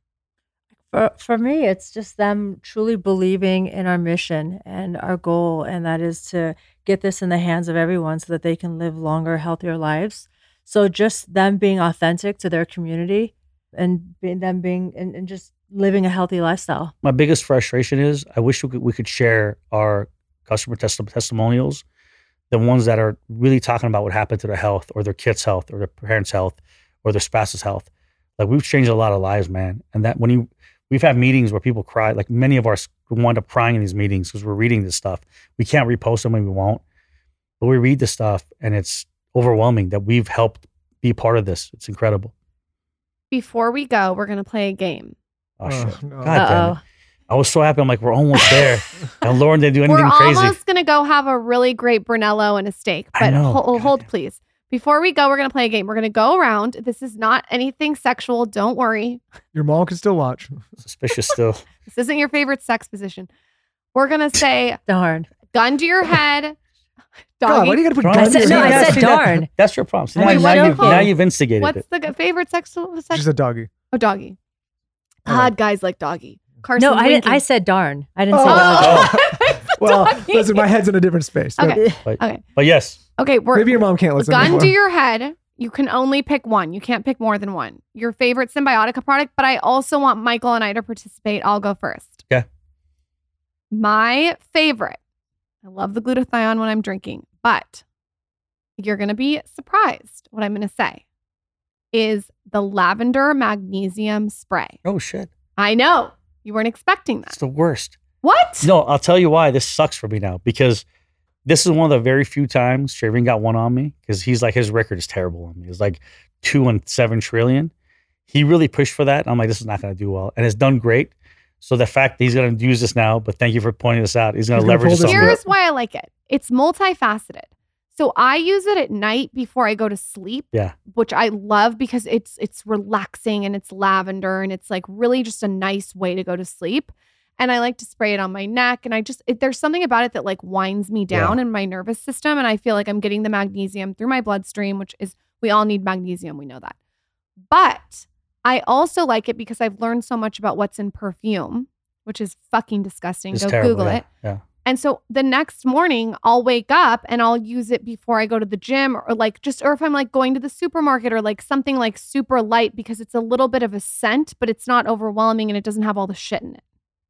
For, for me, it's just them truly believing in our mission and our goal, and that is to get this in the hands of everyone so that they can live longer, healthier lives. So just them being authentic to their community and them being and, and just living a healthy lifestyle. My biggest frustration is I wish we could we could share our customer testi- testimonials, the ones that are really talking about what happened to their health or their kids' health or their parents' health or their spouse's health. Like we've changed a lot of lives, man. And that when you we've had meetings where people cry, like many of us wind up crying in these meetings because we're reading this stuff. We can't repost them and we won't. But we read the stuff and it's overwhelming that we've helped be part of this. It's incredible. Before we go, we're going to play a game. Oh, Oh, shit. no. God damn it. Uh-oh. I was so happy. I'm like, we're almost there. and Lauryn didn't do anything We're crazy. almost going to go have a really great Brunello and a steak, I but know. hol- God hold, damn please. Before we go, we're going to play a game. We're going to go around. This is not anything sexual. Don't worry. Your mom can still watch. Suspicious still. This isn't your favorite sex position. We're going to say Darn. gun to your head. God, why do Doggy. you got to put Darn. guns I said- in no, I ass? said See, that- darn. That's your problem. See, I now, mean, now, what you've, do now you've instigated What's it. the g- favorite sex? sex? She's a doggy. oh, doggy. All right. God, guys like doggy. Carson No, I didn't. I said darn. I didn't oh. say Oh. Well, Doggy. listen, my head's in a different space. Okay. But, Okay. but yes, Okay, we're Maybe your mom can't listen gun anymore. to your head. You can only pick one. You can't pick more than one. Your favorite Cymbiotika product, but I also want Michael and I to participate. I'll go first. Okay. My favorite. I love the glutathione when I'm drinking, but you're going to be surprised what I'm going to say is the lavender magnesium spray. oh shit, I know you weren't expecting that. it's the worst. What? No, I'll tell you why this sucks for me now because this is one of the very few times Shervin got one on me because he's like his record is terrible on me. It's like two and seven trillion. He really pushed for that. I'm like, this is not going to do well, and it's done great. So the fact that he's going to use this now, but thank you for pointing this out. He's going to leverage this. this on Yep. Here's why I like it. It's multifaceted. So I use it at night before I go to sleep. Yeah. Which I love because it's it's relaxing and it's lavender and it's like really just a nice way to go to sleep. And I like to spray it on my neck and I just it, there's something about it that like winds me down in my nervous system and I feel like I'm getting the magnesium through my bloodstream, which is we all need magnesium, we know that. But I also like it because I've learned so much about what's in perfume, which is fucking disgusting. It's Go terrible, Google yeah, it. Yeah. And so the next morning, I'll wake up and I'll use it before I go to the gym or like just, or if I'm like going to the supermarket or like something like super light because it's a little bit of a scent, but it's not overwhelming and it doesn't have all the shit in it.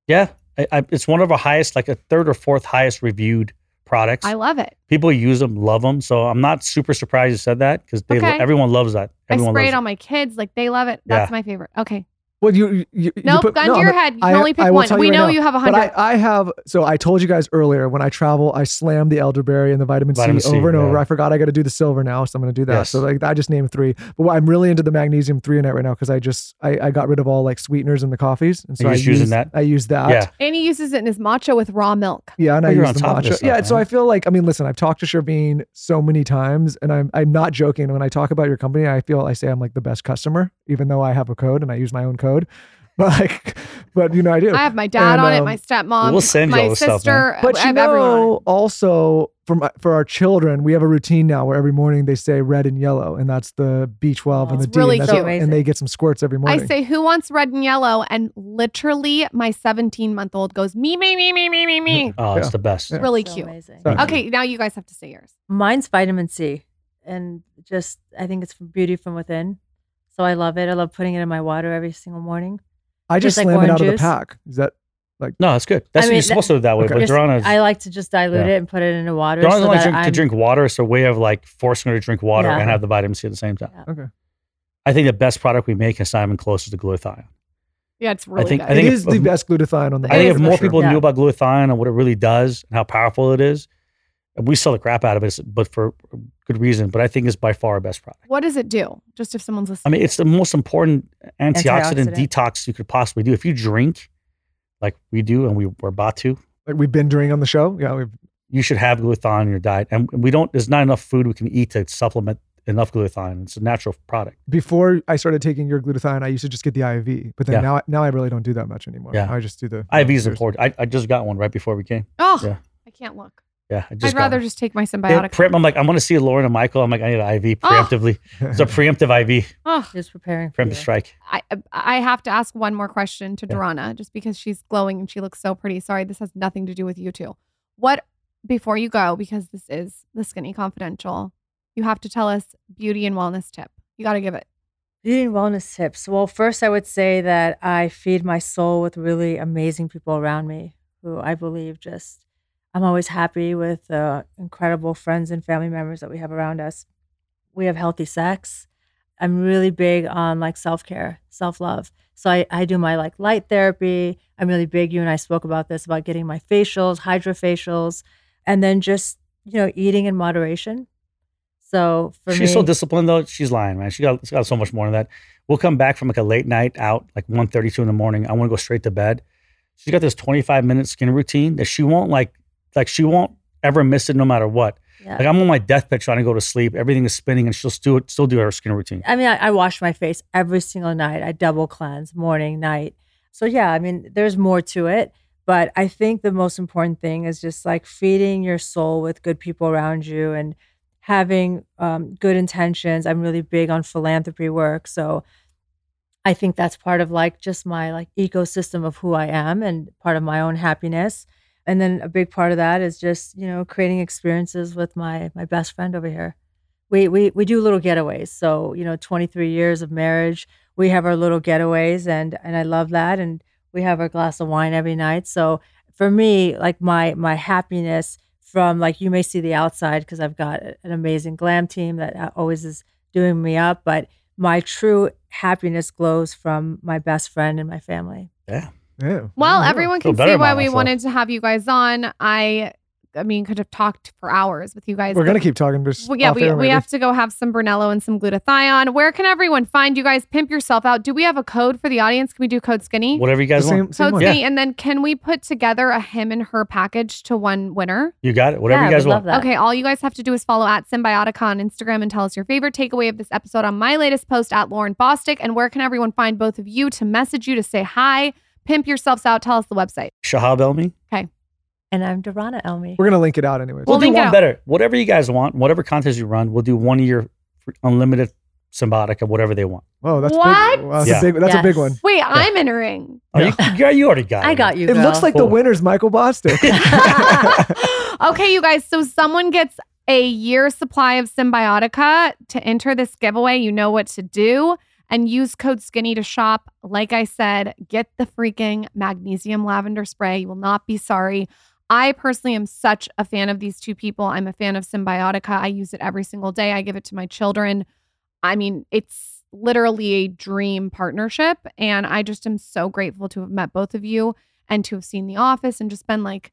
Yeah. I, I, it's one of our highest, like a third or fourth highest reviewed products. I love it. People use them, love them. So I'm not super surprised you said that because they Okay. everyone loves that. Everyone I spray it on my kids. Like they love it. That's Yeah. my favorite. Okay. Well, you, you, you Nope. put- gun no, to your head. You can I- only pick one. We right know now. you have a hundred. I, I have, so I told you guys earlier when I travel, I slam the elderberry and the vitamin, Vitamin C C, over and over. I forgot I got to do the silver now, so I'm going to do that. Yes. So like I just named three, but what- I'm really into the magnesium three in it right now because I just I, I got rid of all like sweeteners in the coffees, and so You're I just using use- that? I use that. Yeah. and he uses it in his matcha with raw milk. Yeah, and Oh, I use the top of matcha. this yeah, stuff, so. I feel like I mean, listen, I've talked to Shervin so many times, and I'm I'm not joking. When I talk about your company, I feel I say I'm like the best customer, even though I have a code and I use my own code. But like, but you know I do. I have my dad And, on it, um, my stepmom, We'll send my all this stuff, sister. But you have everyone on it. know, also for my, for our children, we have a routine now where every morning they say red and yellow, and that's the B12 and the It's D, really and, cute. it, and they get some squirts every morning. I say, who wants red and yellow? And literally, my 17 month old goes, me, me, me, me, me, me, me. Oh, it's the best. Yeah. Really So cute. amazing. Okay, now you guys have to say yours. Mine's vitamin C, and just I think it's beauty from within. So I love it. I love putting it in my water every single morning. I just Just like slam it orange out of the juice? pack. Is that like No, that's good. That's I mean, you're supposed to do that way. Okay. But Just- Durana's, I like to just dilute Yeah. it and put it into water. Dorana so like drink, to drink water. It's a way of like forcing her to drink water Yeah. and have the vitamin C at the same time. Yeah. okay? I think the best product we make is not even close to glutathione. Yeah, it's really think- good. I think it is if- is the best glutathione on the I think if more sure. people Yeah. knew about glutathione and what it really does and how powerful it is, we sell the crap out of it, but for good reason. But I think it's by far our best product. what does it do? Just if someone's listening, I mean, it's the most important antioxidant, Antioxidant. detox you could possibly do. If you drink like we do and we, we're about to, like we've been doing on the show. Yeah, we've you should have glutathione in your diet. And we don't, there's not enough food we can eat to supplement enough glutathione. It's a natural product. before I started taking your glutathione, I used to just get the IV, but then Yeah. now now I really don't do that much anymore. Yeah. I just do the IV is important. I, I just got one right before we came. oh, yeah. I can't look. Yeah. I just I'd rather just take my symbiotic. pre- I'm like, I'm going to see Lauryn and Michael. I'm like, I need an IV Oh. preemptively. It's a preemptive IV, oh, Just preparing for preemptive strike. I I have to ask one more question to Yeah. Durana, just because she's glowing and she looks so pretty. Sorry, this has nothing to do with you two. What before you go, because this is the Skinny Confidential, you have to tell us beauty and wellness tip. You got to give it. Beauty and wellness tips. Well, first, I would say that I feed my soul with really amazing people around me who I believe just, I'm always happy with the incredible friends and family members that we have around us. We have healthy sex. I'm really big on like self care, self love. So I, I do my like light therapy. I'm really big. You and I spoke about this about getting my facials, hydrofacials, and then just, you know, eating in moderation. So for She's me, so disciplined though. She's lying, man. She got, she got so much more than that. We'll come back from like a late night out, like 1.32 in the morning. I want to go straight to bed. She's got this 25 minute skin routine that she won't like, like she won't ever miss it no matter what. yeah. Like I'm on my deathbed trying to go to sleep. Everything is spinning and she'll still, still do her skin routine. I mean, I, I wash my face every single night. I double cleanse morning, night. So yeah, I mean, there's more to it, but I think the most important thing is just like feeding your soul with good people around you and having um, good intentions. I'm really big on philanthropy work, so I think that's part of like just my like ecosystem of who I am and part of my own happiness. And then a big part of that is just you know creating experiences with my my best friend over here we we we do little getaways. So you know, 23 years of marriage, we have our little getaways, and and I love that. And we have our glass of wine every night. So for me, like my my happiness from like you may see the outside because I've got an amazing glam team that always is doing me up, but my true happiness glows from my best friend and my family. Yeah. Yeah. Well, everyone can better see why we myself. wanted to have you guys on. I I mean, could have talked for hours with you guys. We're gonna keep talking. Just Well, yeah, we, air, we have to go have some Brunello and some glutathione. Where can everyone find you guys? Pimp yourself out. Do we have a code for the audience? Can we do code skinny? Whatever you guys same, want. same Code one. skinny, and then can we put together a him and her package to one winner? You got it. Whatever yeah, you guys want. love that. Okay, all you guys have to do is follow at Cymbiotika on Instagram and tell us your favorite takeaway of this episode on my latest post at Lauryn Bosstick. And where can everyone find both of you to message you to say hi? Pimp yourselves out. Tell us the website. Shahab Elmi. Okay. And I'm Durana Elmi. We're gonna link it out anyway. We'll, We'll do one better. Whatever you guys want, whatever contest you run, we'll do one year free- unlimited Cymbiotika, whatever they want. Oh, that's What? big. Wow, that's Yeah. a big. That's a big one. Wait, I'm entering. Oh, you, you, you already got it. I got you. It girl. looks like the winner's Michael Bosstick. okay, you guys. So someone gets a year supply of Cymbiotika to enter this giveaway. You know what to do. And use code skinny to shop. Like I said, get the freaking magnesium lavender spray. You will not be sorry. I personally am such a fan of these two people. I'm a fan of Cymbiotika. I use it every single day. I give it to my children. I mean, it's literally a dream partnership. And I just am so grateful to have met both of you and to have seen The Office and just been like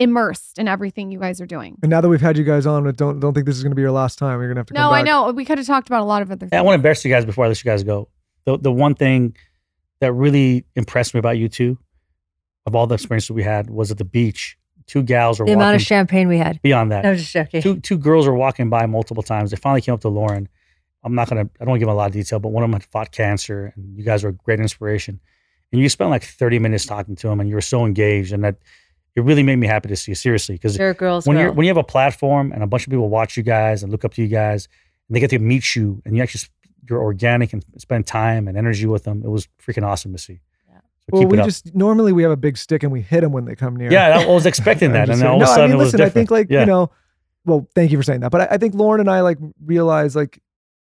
immersed in everything you guys are doing. and now that we've had you guys on, I don't don't think this is gonna be your last time. You're gonna have to. Come No, I know. We could have talked about a lot of other things. I want to embarrass you guys before I let you guys go. The the one thing that really impressed me about you two, of all the experiences we had, was at the beach. Two gals were the walking amount of champagne we had. beyond that. I was just joking. two two girls were walking by multiple times. They finally came up to Lauryn. I'm not gonna. I don't want to give a lot of detail, but one of them had fought cancer, and you guys were a great inspiration. And you spent like 30 minutes talking to them, and you were so engaged, and that it really made me happy to see. Seriously, because girl's when girl. you're when you have a platform and a bunch of people watch you guys and look up to you guys, and they get to meet you, and you actually you're organic and spend time and energy with them. It was freaking awesome to see. Yeah. So Well, we just normally we have a big stick and we hit them when they come near. yeah, I was expecting that, and then saying. all no, of a sudden I mean, it listen, different. I think like yeah. you know, well, thank you for saying that, but I, I think Lauryn and I like realize like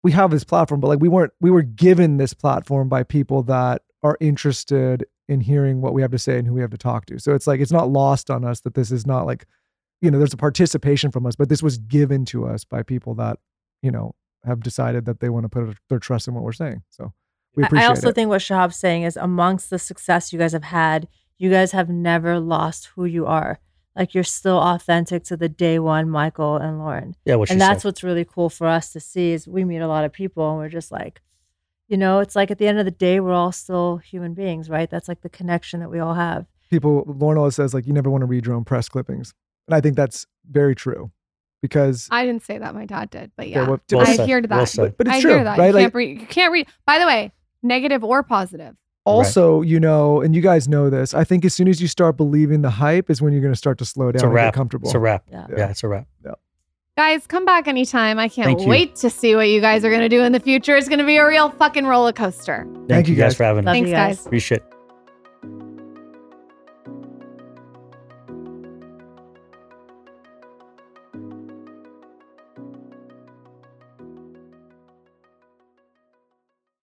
we have this platform, but like we weren't we were given this platform by people that are interested in hearing what we have to say and who we have to talk to. So it's like it's not lost on us that this is not like you know there's a participation from us, but this was given to us by people that you know have decided that they want to put their trust in what we're saying. So we I- appreciate I also it. think what Shahab's saying is amongst the success you guys have had, you guys have never lost who you are. Like you're still authentic to the day one Michael and Lauryn. yeah, what she and that's said. what's really cool for us to see is we meet a lot of people and we're just like, you know, it's like at the end of the day, we're all still human beings, right? That's like the connection that we all have. people Lauryn always says like you never want to read your own press clippings. And I think that's very true. Because I didn't say that. My dad did, but Yeah, yeah, well, Well I said. heard that. Well said. but it's I true, hear that. right? You Like can't read. You can't read. By the way, negative or positive. also, you know, and you guys know this, I think as soon as you start believing the hype is when you're gonna start to slow down It's a and get wrap. comfortable. It's a wrap. Yeah. Yeah, it's a wrap. Guys, come back anytime. I can't Thank you. wait to see what you guys are going to do in the future. It's going to be a real fucking roller coaster. Thank, Thank you you guys guys. for having us. Thanks, guys. guys. Appreciate it.